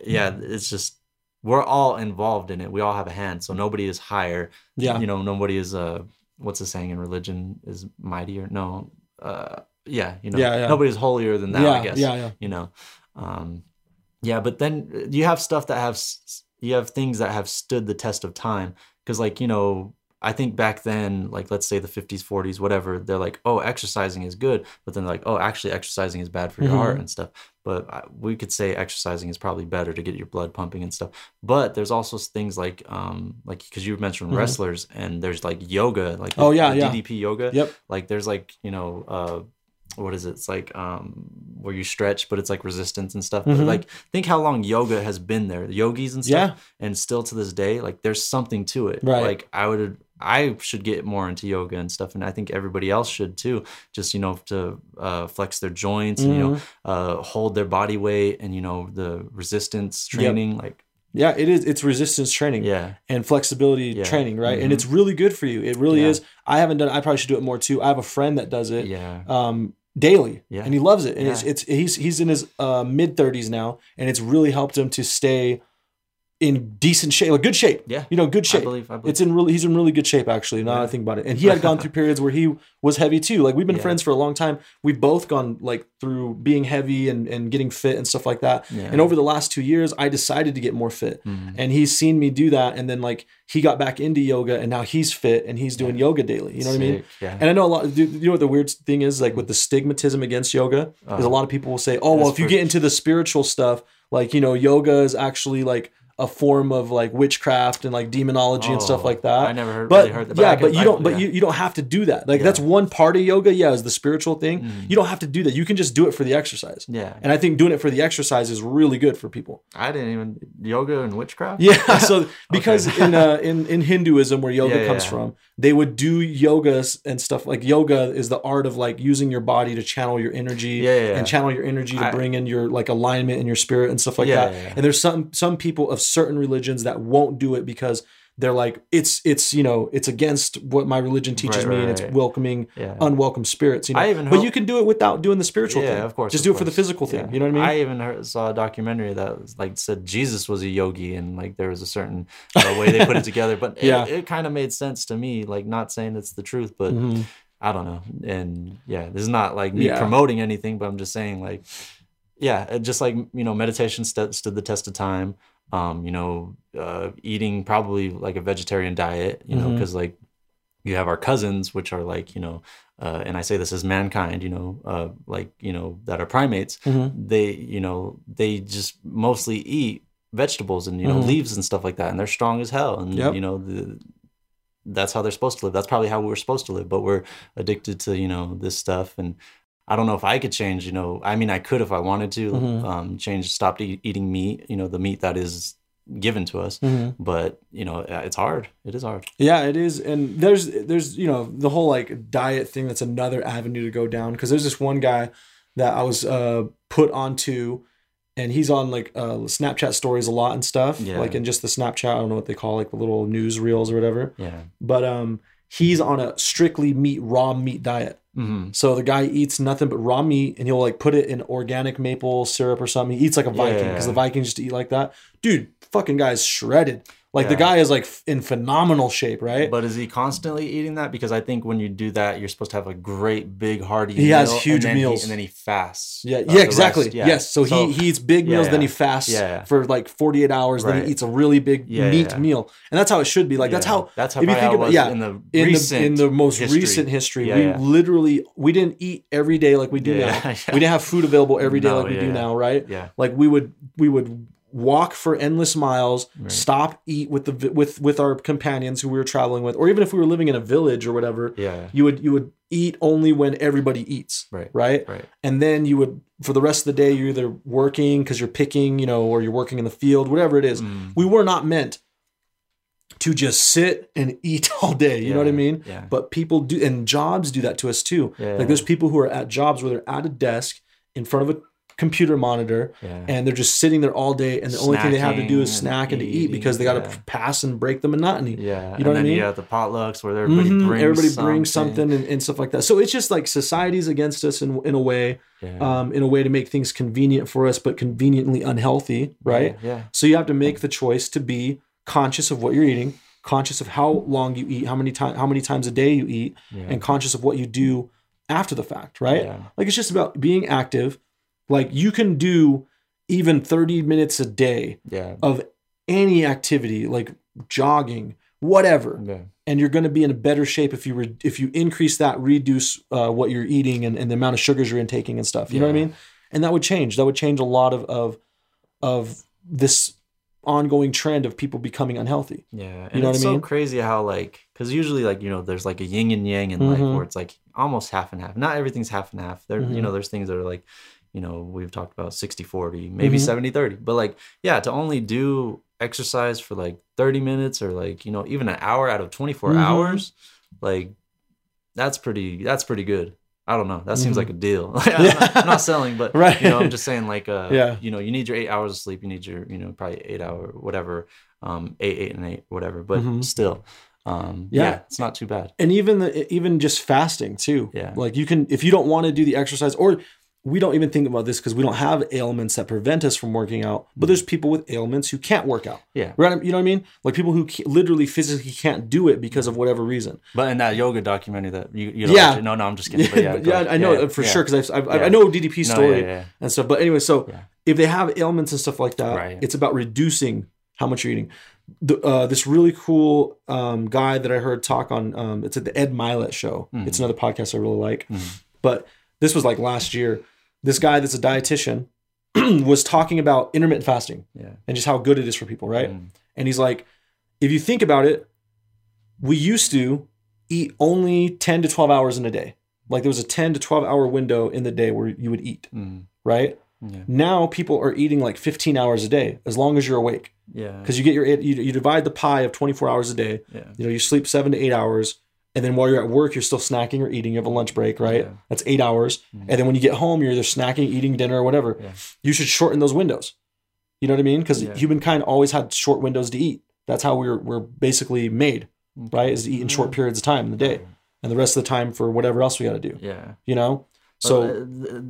yeah, it's just we're all involved in it. We all have a hand, so nobody is higher. Yeah. you know, nobody is uh, what's the saying in religion is mightier? No, uh, yeah, you know, Yeah, yeah. nobody's holier than. I Yeah, guess. yeah, yeah. You know, um, yeah, but then uh, you have stuff that have you have things that have stood the test of time because, like, you know. I think back then, like let's say the 50s, 40s, whatever, they're like, oh, exercising is good. But then, like, oh, actually, exercising is bad for your Mhm. heart and stuff. But I- we could say exercising is probably better to get your blood pumping and stuff. But there's also things like, um, like because you mentioned Mhm. wrestlers and there's like yoga, like Oh, the- yeah, the yeah. DDP yoga. Yep. Like there's like you know, uh, what is it? It's like um, where you stretch, but it's like resistance and stuff. Mhm. But like think how long yoga has been there, yogis and stuff, Yeah. and still to this day, like there's something to it. Right. Like I would. I should get more into yoga and stuff, and I think everybody else should too. Just you know, to uh, flex their joints and you know, Mm-hmm. uh, hold their body weight and you know the resistance Yep. training. Like Yeah, it is. It's resistance training. yeah, and flexibility Yeah. training, right? And Mhm. it's really good for you. It really Yeah. is. I haven't done. I probably should do it more too. I have a friend that does it. yeah, Um, daily, Yeah. and he loves it. And it's it's he's he's in his uh, mid thirties now, and it's really helped him to stay in decent shape, like good shape. Yeah. you know, good shape. I believe. I believe. It's in really he's in really good shape actually. Now that I think about it, and he had gone through periods where he was heavy too. Like we've been Yeah. friends for a long time. We've both gone like through being heavy and and getting fit and stuff like that. Yeah. And over the last two years, I decided to get more fit, Mhm. and he's seen me do that. And then like he got back into yoga, and now he's fit and he's doing yoga daily. You know what I mean? Yeah. And I know a lot. You know what the weird thing is? Like with the stigmatism against yoga, because a lot of people will say, "Oh, well, if you get into the spiritual stuff, like you know, yoga is actually like a form of like witchcraft and like demonology and stuff Oh, like that." I never heard, But really heard that. but yeah, I but you I- don't. But yeah. you, you don't have to do that. Like Yeah. that's one part of yoga. Yeah, is the spiritual thing. Mhm. You don't have to do that. You can just do it for the exercise. Yeah. And I think doing it for the exercise is really good for people. I didn't even yoga and witchcraft. Yeah, so because Okay. in uh, in in Hinduism, where yoga Yeah, comes from, they would do yogas and stuff like yoga is the art of like using your body to channel your energy Yeah, and channel your energy to I- bring in your like alignment and your spirit and stuff like that. And there's some some people of certain religions that won't do it because they're like it's it's you know it's against what my religion teaches Right, me and it's right. welcoming Yeah. unwelcome spirits. You know, I even but you can do it without doing the spiritual yeah, thing. of course. just of do it for the physical thing. Yeah. You know what I mean? I even heard, saw a documentary that was, like said Jesus was a yogi and like there was a certain uh, way they put it together, but Yeah. it, it kind of made sense to me. Like not saying it's the truth, but Mhm. I don't know. And yeah, this is not like me promoting anything, but I'm just saying like, yeah, just like you know, meditation st- stood the test of time. Um, you know, uh, eating probably like a vegetarian diet. You know, because like you have our cousins, which are like you know, uh, and I say this as mankind. You know, uh, like you know that are primates. Mhm. They you know they just mostly eat vegetables and you know Mhm. leaves and stuff like that, and they're strong as hell. And Yep. you know the that's how they're supposed to live. That's probably how we're supposed to live, but we're addicted to, you know, this stuff. And I don't know if I could change, you know, I mean, I could if I wanted to Mhm. um, change, stop eat, eating meat, you know, the meat that is given to us. Mhm. But, you know, uh, it's hard. It is hard. Yeah, it is, and there's there's you know the whole like diet thing. That's another avenue to go down because there's this one guy that I was uh, put onto, and he's on like uh, Snapchat stories a lot and stuff. Yeah. Like in just the Snapchat, I don't know what they call like the little news reels or whatever. Yeah. But um, he's on a strictly meat raw meat diet. Hmm So the guy eats nothing but raw meat, and he'll like put it in organic maple syrup or something. He eats like a Viking because the Yeah. Vikings just eat like that. Dude, fucking guy's shredded. Like the guy is like f- in phenomenal shape, right? But is he constantly eating that? Because I think when you do that, you're supposed to have a great, big, hearty He has huge and then he- meals. and then he fasts. Yeah, uh, yeah, exactly. Yeah. Yes. So, he, he eats big yeah, meals, then he fasts Yeah. for like 48 hours, then he eats a really big Yeah, meat yeah. meal. And that's how it should be. Like that's how That's how if you think about yeah, in the in the in the most history. recent history, Yeah, we yeah. literally we didn't eat every day like we do Yeah, now. yeah. We didn't have food available every day No, like we yeah, do yeah. now, right? Yeah. Like we would we would walk for endless miles, stop, eat with the with with our companions who we were traveling with, or even if we were living in a village or whatever. Yeah. You would you would eat only when everybody eats, Right. Right, Right. and then you would for the rest of the day you're either working because you're picking, you know, or you're working in the field, whatever it is. Mm. We were not meant to just sit and eat all day. You know what I mean? yeah. But people do, and jobs do that to us too. Yeah. Like there's people who are at jobs where they're at a desk in front of a computer monitor Yeah. and they're just sitting there all day and the only thing they have to do is snack and to eat because they got to yeah. pass and break the monotony. Yeah. You know and what I mean? Yeah, the potlucks where everybody Mhm, brings Everybody something. brings something and, and stuff like that. So it's just like society's against us in, in a way, Yeah. um, in a way to make things convenient for us, but conveniently unhealthy, right? Yeah. So you have to make the choice to be conscious of what you're eating, conscious of how long you eat, how many times, how many times a day you eat, and conscious of what you do after the fact, right? Like it's just about being active. Like you can do even 30 minutes a day Yeah. of any activity, like jogging, whatever Yeah. and you're going to be in a better shape if you re- if you increase that reduce uh, what you're eating and, and the amount of sugars you're intaking and stuff you know what i mean and that would change that would change a lot of of of this ongoing trend of people becoming unhealthy Yeah, and You know what it's I so mean? crazy how like because usually like you know there's like a yin and yang in life Mhm. where it's like almost half and half. Not everything's half and half. There Mhm. you know there's things that are like you know we've talked about 60 40 maybe Mhm. 70 30 but like yeah to only do exercise for like 30 minutes or like you know even an hour out of 24 Mhm. hours like that's pretty that's pretty good i don't know that seems Mhm. like a deal I'm, not, I'm not selling but Right. you know i'm just saying like uh Yeah. you know you need your eight hours of sleep you need your you know probably eight hour whatever um eight eight and eight whatever but Mhm. still um Yeah. yeah. it's not too bad and even the even just fasting too Yeah. like you can if you don't want to do the exercise or we don't even think about this because we don't have ailments that prevent us from working out but there's people with ailments who can't work out yeah right you know what i mean like people who literally physically can't do it because of whatever reason but in that yoga documentary that you you know Yeah. no no i'm just kidding yeah, but yeah, but yeah. I know Yeah, for yeah. sure because I've, I've. I know DDP's No, story yeah. and stuff. But anyway, so if they have ailments and stuff like that, Right. it's about reducing how much you're eating. The, uh, this really cool um, guy that I heard talk on, um, it's at the Ed Mylett show. Mm-hmm. It's another podcast I really like. But this was like last year. This guy that's a dietitian was talking about intermittent fasting yeah and just how good it is for people, right? Mm. And he's like, if you think about it, we used to eat only 10 to 12 hours in a day. Like there was a 10 to 12 hour window in the day where you would eat, Mm. right? Yeah. Now people are eating like 15 hours a day as long as you're awake yeah because you get your you, you divide the pie of 24 hours a day. yeah You know, you sleep 7 to 8 hours and then while you're at work you're still snacking or eating. You have a lunch break, right? Yeah. Mm-hmm. That's 8 hours. And then when you get home you're either snacking, eating dinner or whatever. Yeah. You should shorten those windows. You know what I mean? Cuz Yeah. humankind always had short windows to eat. That's how we're we're basically made, right? Is to eat in short periods of time in the day. And the rest of the time for whatever else we got to do. yeah You know? so So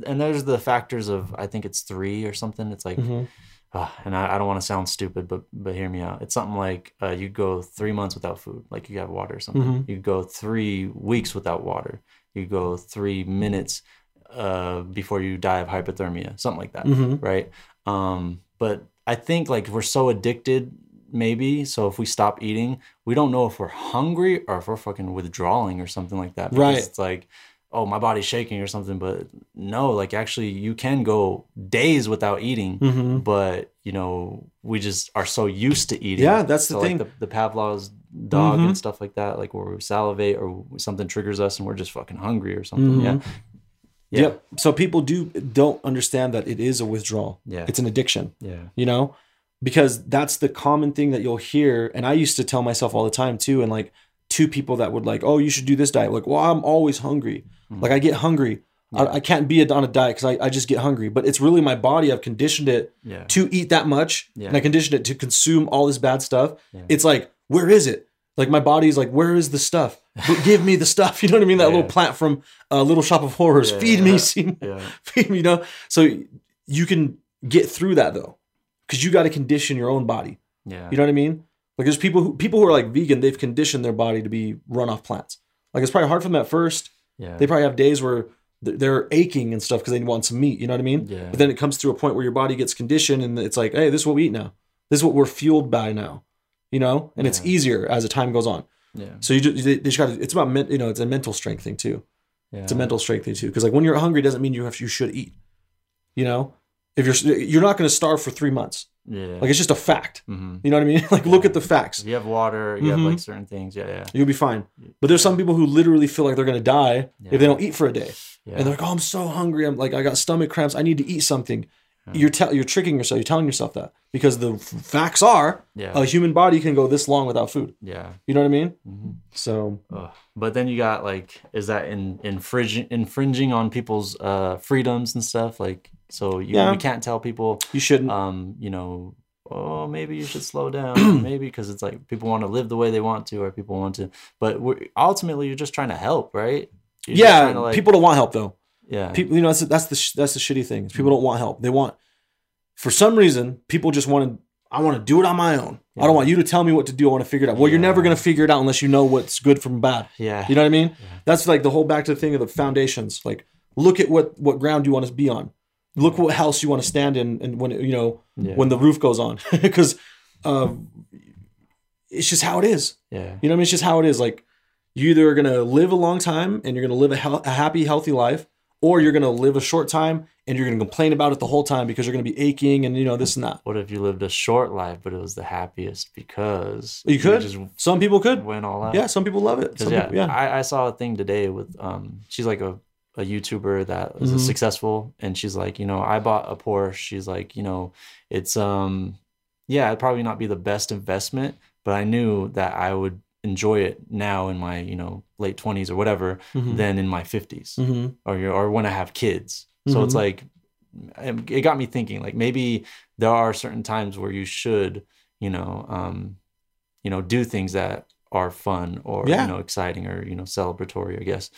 and there's the factors of i think it's three or something it's like Mhm. Ah, and I, I don't want to sound stupid but but hear me out it's something like uh, you go three months without food like you have water or something Mhm. you go three weeks without water you go three minutes uh, before you die of hypothermia something like that Mhm. right um, but i think like we're so addicted maybe so if we stop eating we don't know if we're hungry or if we're fucking withdrawing or something like that Right. it's like oh my body's shaking or something but no like actually you can go days without eating Mhm. but you know we just are so used to eating Yeah, that's the So, thing. like the, the pavlov's dog Mhm. and stuff like that like where we salivate or something triggers us and we're just fucking hungry or something Mhm. yeah yeah Yep. So people do don't understand that it is a withdrawal. Yeah. It's an addiction. yeah you know because that's the common thing that you'll hear and i used to tell myself all the time too and like two people that would like oh you should do this diet like well i'm always hungry Mm-hmm. like i get hungry I, I can't be on a diet because I, I just get hungry but it's really my body i've conditioned it Yeah. to eat that much Yeah. and i conditioned it to consume all this bad stuff Yeah. it's like where is it like my body's like where is the stuff But give me the stuff you know what i mean that Yeah. little plant from uh, little shop of horrors Yeah. feed me yeah feed me, you know. So you can get through that though, because you got to condition your own body. yeah You know what I mean? Like there's people who people who are like vegan, they've conditioned their body to be run off plants. Like it's probably hard for them at first. Yeah They probably have days where they're aching and stuff because they want some meat. You know what I mean? Yeah. But then it comes through a point where your body gets conditioned and it's like, hey, this is what we eat now. This is what we're fueled by now. You know, and it's easier as the time goes on. yeah So you just they just got to. It's about men, you know, it's a mental strength thing too. yeah It's a mental strength thing too, because like when you're hungry doesn't mean you have you should eat. You know, if you're you're not going to starve for three months. Yeah Like it's just a fact. Mhm. You know what I mean? Like look at the facts. If you have water you have Mhm. like certain things yeah yeah You'll be fine. But there's some people who literally feel like they're going to die Yeah. if they don't eat for a day, yeah and they're like, "Oh, I'm so hungry. I'm like, I got stomach cramps. I need to eat something." You're tell you're tricking yourself. You're telling yourself that because the f- facts are Yeah. a human body can go this long without food. yeah You know what I mean? Mhm. So Ugh. But then you got like, is that in infringing infringing on people's uh freedoms and stuff? Like, So you, Yeah. we can't tell people, You shouldn't. um, you know, oh, maybe you should slow down. maybe because it's like people want to live the way they want to, or people want to. But we're, ultimately, you're just trying to help, right? You're yeah, to, like- people don't want help though. Yeah. People, you know, that's that's the sh- that's the shitty thing. People don't want help. They want, for some reason, people just want to. I want to do it on my own. I don't want you to tell me what to do. I want to figure it out. Well, you're never going to figure it out unless you know what's good from bad. yeah. You know what I mean? That's like the whole back to the thing of the foundations. Like, look at what what ground you want to be on. Look what house you want to stand in, and when you know Yeah. when the roof goes on, because uh, it's just how it is. yeah. You know what I mean? It's just how it is. Like, you either are gonna live a long time and you're gonna live a, hel- a happy, healthy life, or you're gonna live a short time and you're gonna complain about it the whole time because you're gonna be aching and you know this and that. What if you lived a short life, but it was the happiest because You could. just Some people could. win all out? Yeah, some people love it. Yeah, yeah. I, I saw a thing today with um she's like a, a YouTuber that was Mhm. successful and she's like, you know, I bought a Porsche. She's like, you know, it's um yeah, it'd probably not be the best investment, but I knew that I would enjoy it now in my, you know, late twenties or whatever Mhm. than in my 50s Mhm. or or when I have kids. So it's Mhm. like it it got me thinking like maybe there are certain times where you should, you know, um, you know, do things that are fun or Yeah. you know exciting or you know celebratory. I guess.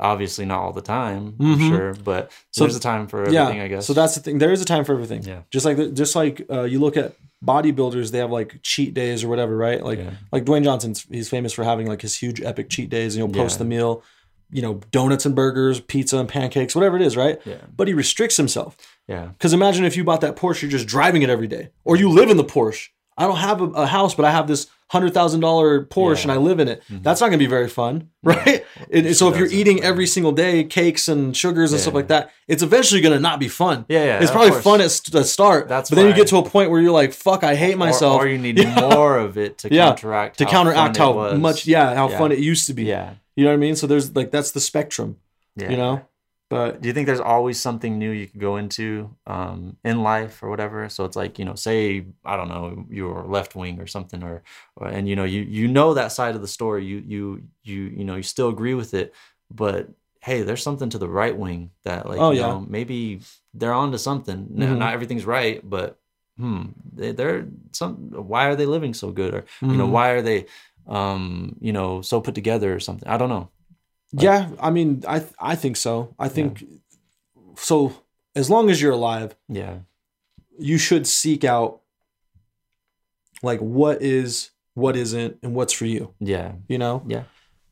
Obviously, not all the time, Mhm. I'm sure, but So- there's a time for everything. I guess. So that's the thing. There is a time for everything. Yeah. Just like just like uh, you look at bodybuilders, they have like cheat days or whatever, right? Like Yeah. like Dwayne Johnson's he's famous for having like his huge epic cheat days, and he'll post Yeah. the meal, you know, donuts and burgers, pizza and pancakes, whatever it is, right? Yeah. But he restricts himself. yeah, Because imagine if you bought that Porsche, you're just driving it every day, or you live in the Porsche. I don't have a, a house, but I have this hundred thousand dollar Porsche Yeah. and I live in it. Mm-hmm. That's not going to be very fun, right? And, and so if you're eating right. every single day cakes and sugars and stuff like that, it's eventually going to not be fun. Yeah, yeah, It's probably fun at st- the start, That's but then you get to a point where you're like, "Fuck, I hate myself." Or, or you need Yeah. more of it to Yeah. counteract to counteract how much, yeah, how Yeah. fun it used to be. Yeah, You know what I mean? So there's like that's the spectrum, yeah. you know. But do you think there's always something new you could go into um, in life or whatever so it's like you know say i don't know you're left wing or something or, or and you know you you know that side of the story you you you you know you still agree with it but hey there's something to the right wing that like Oh, you yeah. know maybe they're onto something Now, Mhm. not everything's right but hmm they, they're some why are they living so good or you know Mhm. why are they um you know so put together or something i don't know yeah, I mean, I th- I think so. I think so. As long as you're alive, yeah. you should seek out like what is what isn't and what's for you. Yeah. You know? Yeah.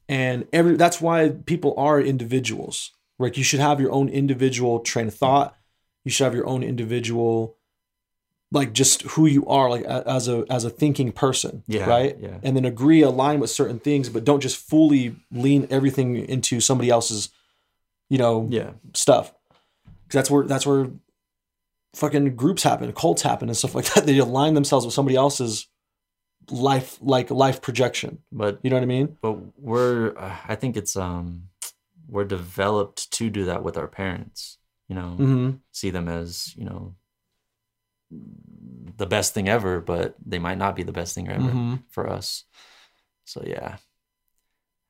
And every that's why people are individuals. Like you should have your own individual train of thought. You should have your own individual like just who you are like as a as a thinking person Yeah, right yeah. and then agree align with certain things but don't just fully lean everything into somebody else's you know yeah stuff. 'Cause that's where that's where fucking groups happen, cults happen, and stuff like that. They align themselves with somebody else's life, like life projection. but You know what I mean? but we're uh, i think it's um we're developed to do that with our parents you know Mm-hmm. see them as you know the best thing ever but they might not be the best thing ever Mhm. for us so yeah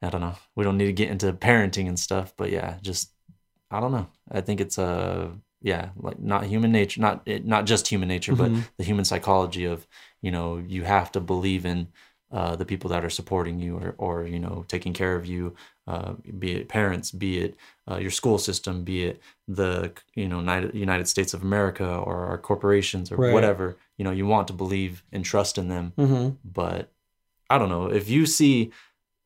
i don't know we don't need to get into parenting and stuff but yeah just i don't know i think it's uh yeah like not human nature not it, not just human nature Mhm. but the human psychology of you know you have to believe in uh, the people that are supporting you or, or you know taking care of you uh, be it parents be it uh, your school system be it the you know united, united states of america or our corporations or Right. whatever you know you want to believe and trust in them Mm-hmm. but i don't know if you see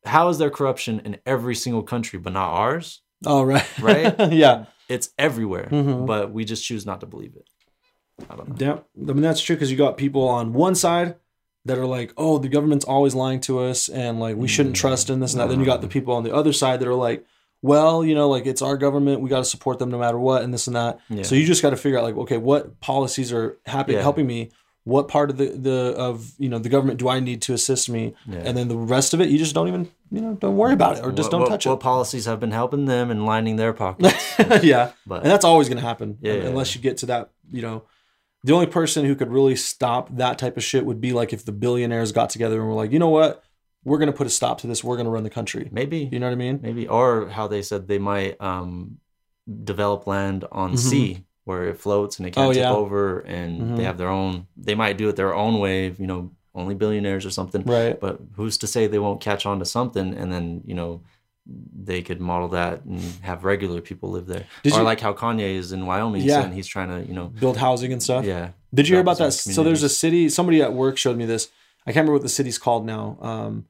how is there corruption in every single country but not ours Oh right, Right? yeah, it's everywhere Mhm. but we just choose not to believe it i don't know yeah. I mean that's true because you got people on one side that are like, oh, the government's always lying to us, and like we shouldn't mm. trust in this and that. Then you got the mm. people on the other side that are like, well, you know, like it's our government, we got to support them no matter what, and this and that. Yeah. So you just got to figure out like, okay, what policies are happy Yeah. helping me? What part of the the of you know the government do I need to assist me? Yeah. And then the rest of it, you just don't even you know don't worry about it or just what, don't what- touch what policies have been helping them and lining their pockets yeah, But- and that's always going to happen yeah, unless you get to that. You know, the only person who could really stop that type of shit would be like if the billionaires got together and were like, you know what, we're going to put a stop to this. We're going to run the country. maybe You know what I mean? maybe or how they said they might um develop land on Mhm. sea where it floats and it can't Oh, tip yeah. over, and Mhm. they have their own. They might do it their own way. You know, only billionaires or something. Right. But who's to say they won't catch on to something, and then you know. They could model that and have regular people live there, Did or you- like how Kanye is in Wyoming, Yeah. and he's trying to, you know, build housing and stuff. yeah. Did you hear about that? So there's a city. Somebody at work showed me this. I can't remember what the city's called now. Um,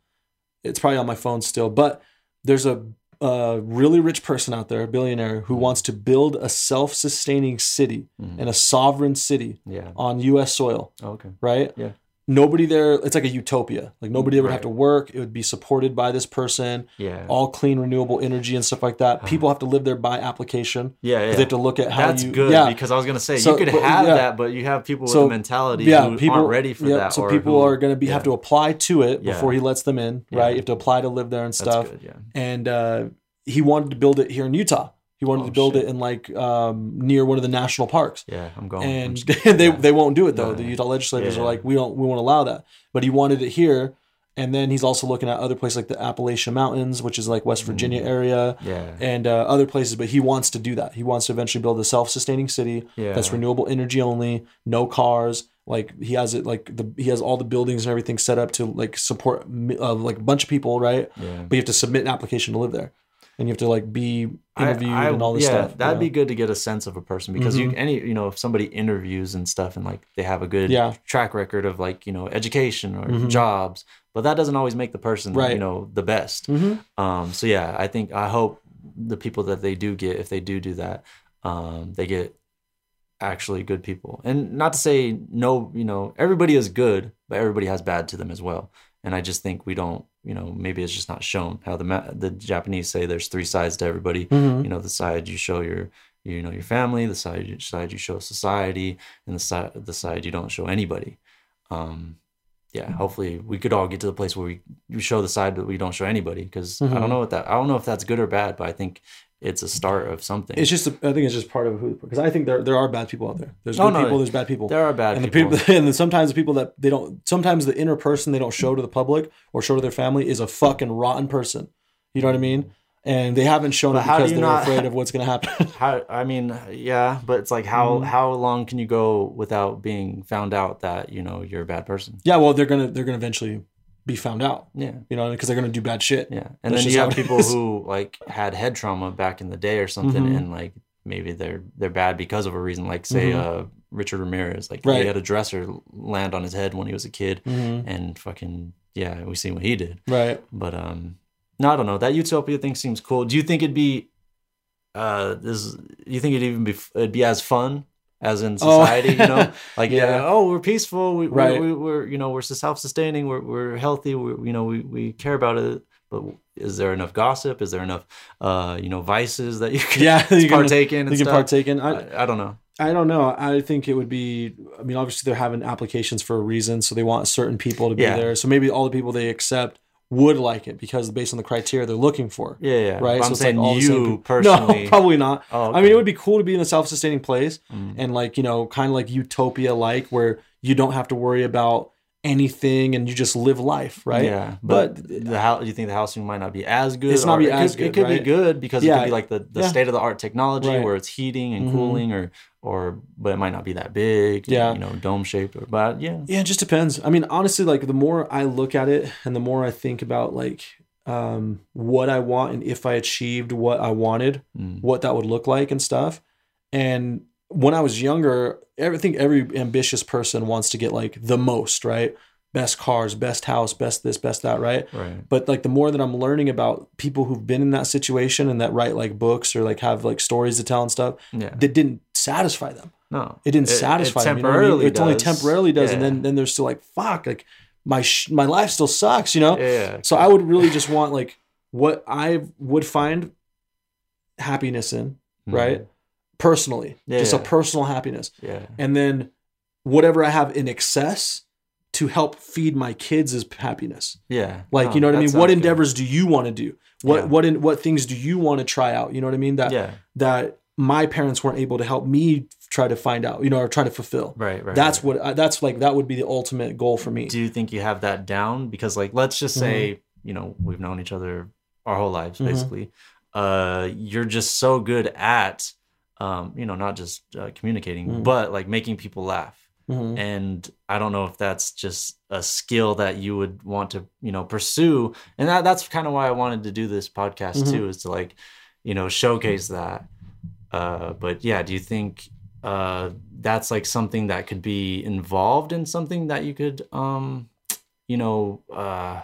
it's probably on my phone still. But there's a, a really rich person out there, a billionaire, who wants to build a self-sustaining city Mhm. and a sovereign city Yeah. on U.S. soil. Oh, okay. Right. Yeah. Nobody there. It's like a utopia. Like nobody ever have Right. to work. It would be supported by this person. Yeah. All clean, renewable energy and stuff like that. People have to live there by application. Yeah, yeah. They have to look at how That's you. good yeah. because I was gonna say So, you could but, have yeah. that, but you have people with a mentality who aren't ready for yeah, that. So people who- are going to be have to apply to it Yeah. before he lets them in, Yeah. right? You have to apply to live there and stuff. good, yeah. And uh, he wanted to build it here in Utah. He wanted Oh, to build shit. it in like um, near one of the national parks. Yeah, I'm going. I'm And just- they, yeah. they won't do it though. No, the. Utah legislators Yeah, are like, we don't we won't allow that. But he wanted it here. And then he's also looking at other places like the Appalachian Mountains, which is like West Virginia area, Mm. Yeah. and uh, other places. But he wants to do that. He wants to eventually build a self-sustaining city Yeah. that's renewable energy only, no cars. Like he has it, like the he has all the buildings and everything set up to like support uh, like a bunch of people, right? Yeah. But you have to submit an application to live there, and you have to like be interviewed I- and all this yeah, stuff. That'd you be good to get a sense of a person because you Mhm. any you know if somebody interviews and stuff and like they have a good Yeah. track record of like you know education or Mhm. jobs, but that doesn't always make the person right. you know the best. Mhm. Um, so yeah, I think I hope the people that they do get, if they do do that, um, they get actually good people. And not to say no, you know, everybody is good, but everybody has bad to them as well. And I just think we don't, you know, maybe it's just not shown. How the Ma- the Japanese say there's three sides to everybody. Mhm. You know, the side you show your you know your family, the side you side you show society, and the side the side you don't show anybody. Um, yeah, hopefully we could all get to the place where we, we show the side that we don't show anybody because I Mhm. don't know what that I don't know if that's good or bad, but I think it's a start of something. It's just, I think it's just part of who, because I think there there are bad people out there. There's Oh, good no, people, there's bad people. there are bad and the people. people, and sometimes the people that they don't, sometimes the inner person they don't show to the public or show to their family is a fucking rotten person. You know what I mean? And they haven't shown But it how because they're not- afraid of what's going to happen. how I mean, yeah, but it's like how Mhm. how long can you go without being found out that you know you're a bad person? yeah, well, they're gonna they're gonna eventually be found out. Yeah. You know, because they're gonna do bad shit. Yeah, and That's then you have people is. who like had head trauma back in the day or something, Mhm. and like maybe they're they're bad because of a reason. Like say Mhm. uh, Richard Ramirez, like Right. he had a dresser land on his head when he was a kid, Mhm. and fucking yeah, we seen what he did. Right. But um, no, I don't know. That utopia thing seems cool. Do you think it'd be uh this? Do you think it'd even be it'd be as fun? As in Oh. society, you know, like Yeah. yeah. oh, we're peaceful. We, Right. we, we, we're, you know, we're self-sustaining. We're, we're healthy. We, you know, we, we care about it. But is there enough gossip? Is there enough, uh, you know, vices that you can Yeah, you can- partake in? you can stuff? partake in. I- I, I don't know. I don't know. I think it would be. I mean, obviously they're having applications for a reason, so they want certain people to be Yeah. there. So maybe all the people they accept would like it because based on the criteria they're looking for. Yeah, yeah. Right. But I'm it's saying all you personally. No, probably not. Oh, I mean, it would be cool to be in a self-sustaining place Mm. and like you know, kind of like utopia, like where you don't have to worry about anything and you just live life, right? Yeah, but, But, the house, you think the housing might not be as good? It's not be it as could, It could right? be good because it Yeah. could be like the, the Yeah. state of the art technology Right. where it's heating and Mhm. cooling, or or but it might not be that big. Yeah. you know, dome shaped. Or but yeah, Yeah, it just depends. I mean, honestly, like the more I look at it and the more I think about like um, what I want and if I achieved what I wanted, Mm. what that would look like and stuff. And when I was younger, I think every ambitious person wants to get like the most, right? Best cars, best house, best this, best that, right? right. But like the more that I'm learning about people who've been in that situation and that write like books or like have like stories to tell and stuff, Yeah, that didn't satisfy them no, it didn't satisfy them. you know I mean? temporarily It only temporarily does, and then then they're still like, fuck, like my sh- my life still sucks, you know. yeah, So I would really just want like what I would find happiness in, right? Mhm. Personally, Yeah, just a personal happiness, yeah, and then whatever I have in excess to help feed my kids' happiness. yeah. Like No, you know what I mean? What good. endeavors do you want to do? What Yeah. what in what things do you want to try out? You know what I mean? That Yeah, that my parents weren't able to help me try to find out, you know, or try to fulfill. right, right. That's right. what I- that's like that would be the ultimate goal for me. do you think you have that down? Because like, let's just say, you know, we've known each other our whole lives, Mhm. basically. Uh, you're just so good at um, you know, not just uh, communicating, Mhm. but like making people laugh. Mhm. And I don't know if that's just a skill that you would want to, you know, pursue. And that, that's kind of why I wanted to do this podcast Mhm. too, is to like, you know, showcase that. Uh, but yeah, do you think uh, that's like something that could be involved in something that you could, um, you know, uh,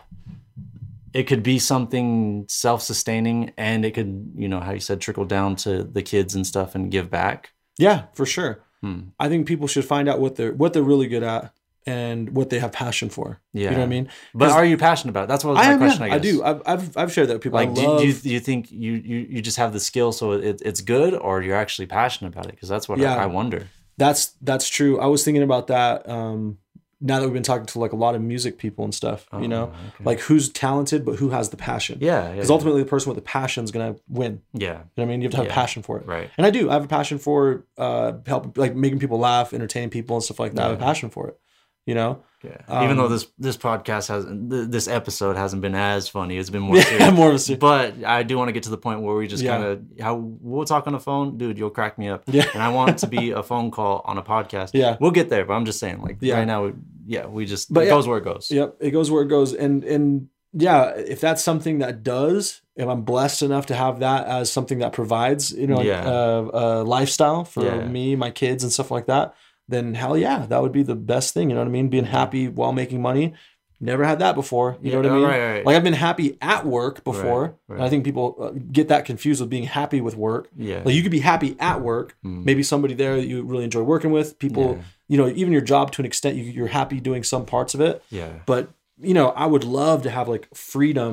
it could be something self-sustaining and it could, you know, how you said, trickle down to the kids and stuff and give back. Yeah, for sure. Hmm. I think people should find out what they're what they're really good at and what they have passion for. Yeah. You know what I mean? But are you passionate about it? That's what was my am, question. yeah, I I, do. I've, I've I've shared that with people. like do, love, do, you, do you think you, you you just have the skill so it, it's good or you're actually passionate about it because that's what Yeah. I, I wonder that's that's true. I was thinking about that um now that we've been talking to like a lot of music people and stuff, you know, Oh, okay. like who's talented but who has the passion. yeah Because yeah. ultimately, the person with the passion is gonna win. yeah You know what I mean? You have to have Yeah. passion for it. right And I do. I have a passion for uh help like making people laugh, entertaining people and stuff like that. I have a passion for it. You know? yeah even though Um, this this podcast has th- this episode hasn't been as funny it's been more Yeah, serious more of a but I do want to get to the point where we just kind of how we'll talk on the phone dude you'll crack me up Yeah. and I want it to be a phone call on a podcast Yeah. we'll get there but I'm just saying like right now we, yeah we just But it yeah. goes where it goes Yep, it goes where it goes, and and yeah, if that's something that does, if I'm blessed enough to have that as something that provides, you know, Yeah. uh, a lifestyle for Yeah. me, my kids, and stuff like that, then hell yeah, that would be the best thing. You know what I mean? Being happy while making money. Never had that before. You know what I mean? right, right. Like I've been happy at work before, Right. I think people uh, get that confused with being happy with work. yeah Like you could be happy at work, Mm. maybe somebody there that you really enjoy working with, people. You know, even your job to an extent, you, you're happy doing some parts of it yeah but you know i would love to have like freedom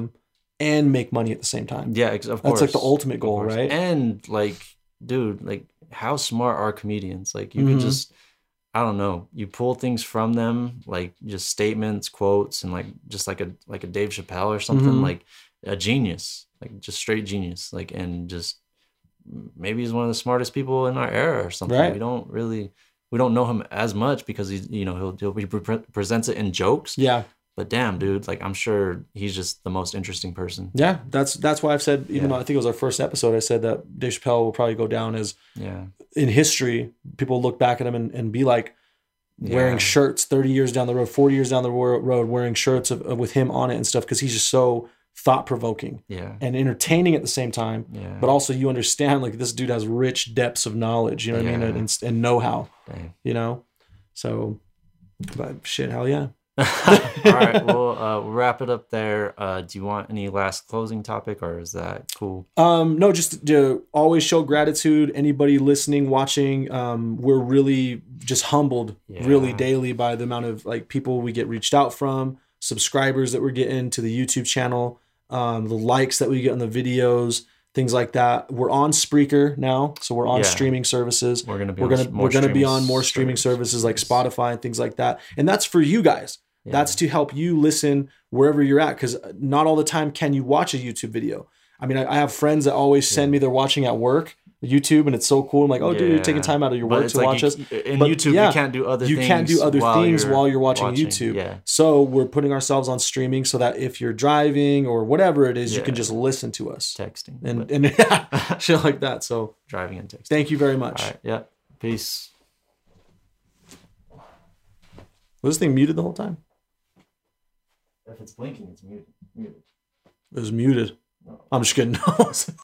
and make money at the same time Yeah, of That's, like, the ultimate goal, right? And like, dude, like, how smart are comedians? Like, you Mhm. could just, I don't know, you pull things from them, like just statements, quotes, and like just like a like a Dave Chappelle or something, Mhm. like a genius, like just straight genius, like, and just maybe he's one of the smartest people in our era or something. Right. We don't really. We don't know him as much because he's, you know, he'll, he'll he pre- presents it in jokes. yeah But damn, dude, like I'm sure he's just the most interesting person. yeah that's that's why i've said even Yeah. though i think it was our first episode i said that dave chappelle will probably go down as Yeah. in history people look back at him and, and be like wearing shirts 30 years down the road 40 years down the ro- road wearing shirts of, of- with him on it and stuff because he's just so thought-provoking Yeah. and entertaining at the same time Yeah. but also you understand like this dude has rich depths of knowledge you know what i mean and, and know-how you know so but shit hell yeah All right, uh, we'll wrap it up there. Uh, do you want any last closing topic, or is that cool? Um, no, just to always show gratitude. Anybody listening, watching, um, we're really just humbled, really daily by the amount of like people we get reached out from, subscribers that we're getting to the YouTube channel, um, the likes that we get on the videos, things like that. We're on Spreaker now, so we're on Yeah. streaming services. We're gonna be. We're on gonna more we're gonna be streaming on more streaming services like. Spotify and things like that, and that's for you guys. Yeah. That's to help you listen wherever you're at, because not all the time can you watch a YouTube video. I mean, I, I have friends that always send me they're watching at work YouTube, and it's so cool. I'm like, oh, dude, you're taking time out of your But work to like watch you- us. In But YouTube, yeah, you can't do other. you things can't do other while things you're while you're watching, YouTube. Yeah. So we're putting ourselves on streaming so that if you're driving or whatever it is, you can just listen to us Texting and but and shit like that. So driving and texting. thank you very much. All right. Yeah. Peace. Was this thing muted the whole time? If it's blinking, it's muted. Muted. It was muted. I'm just kidding.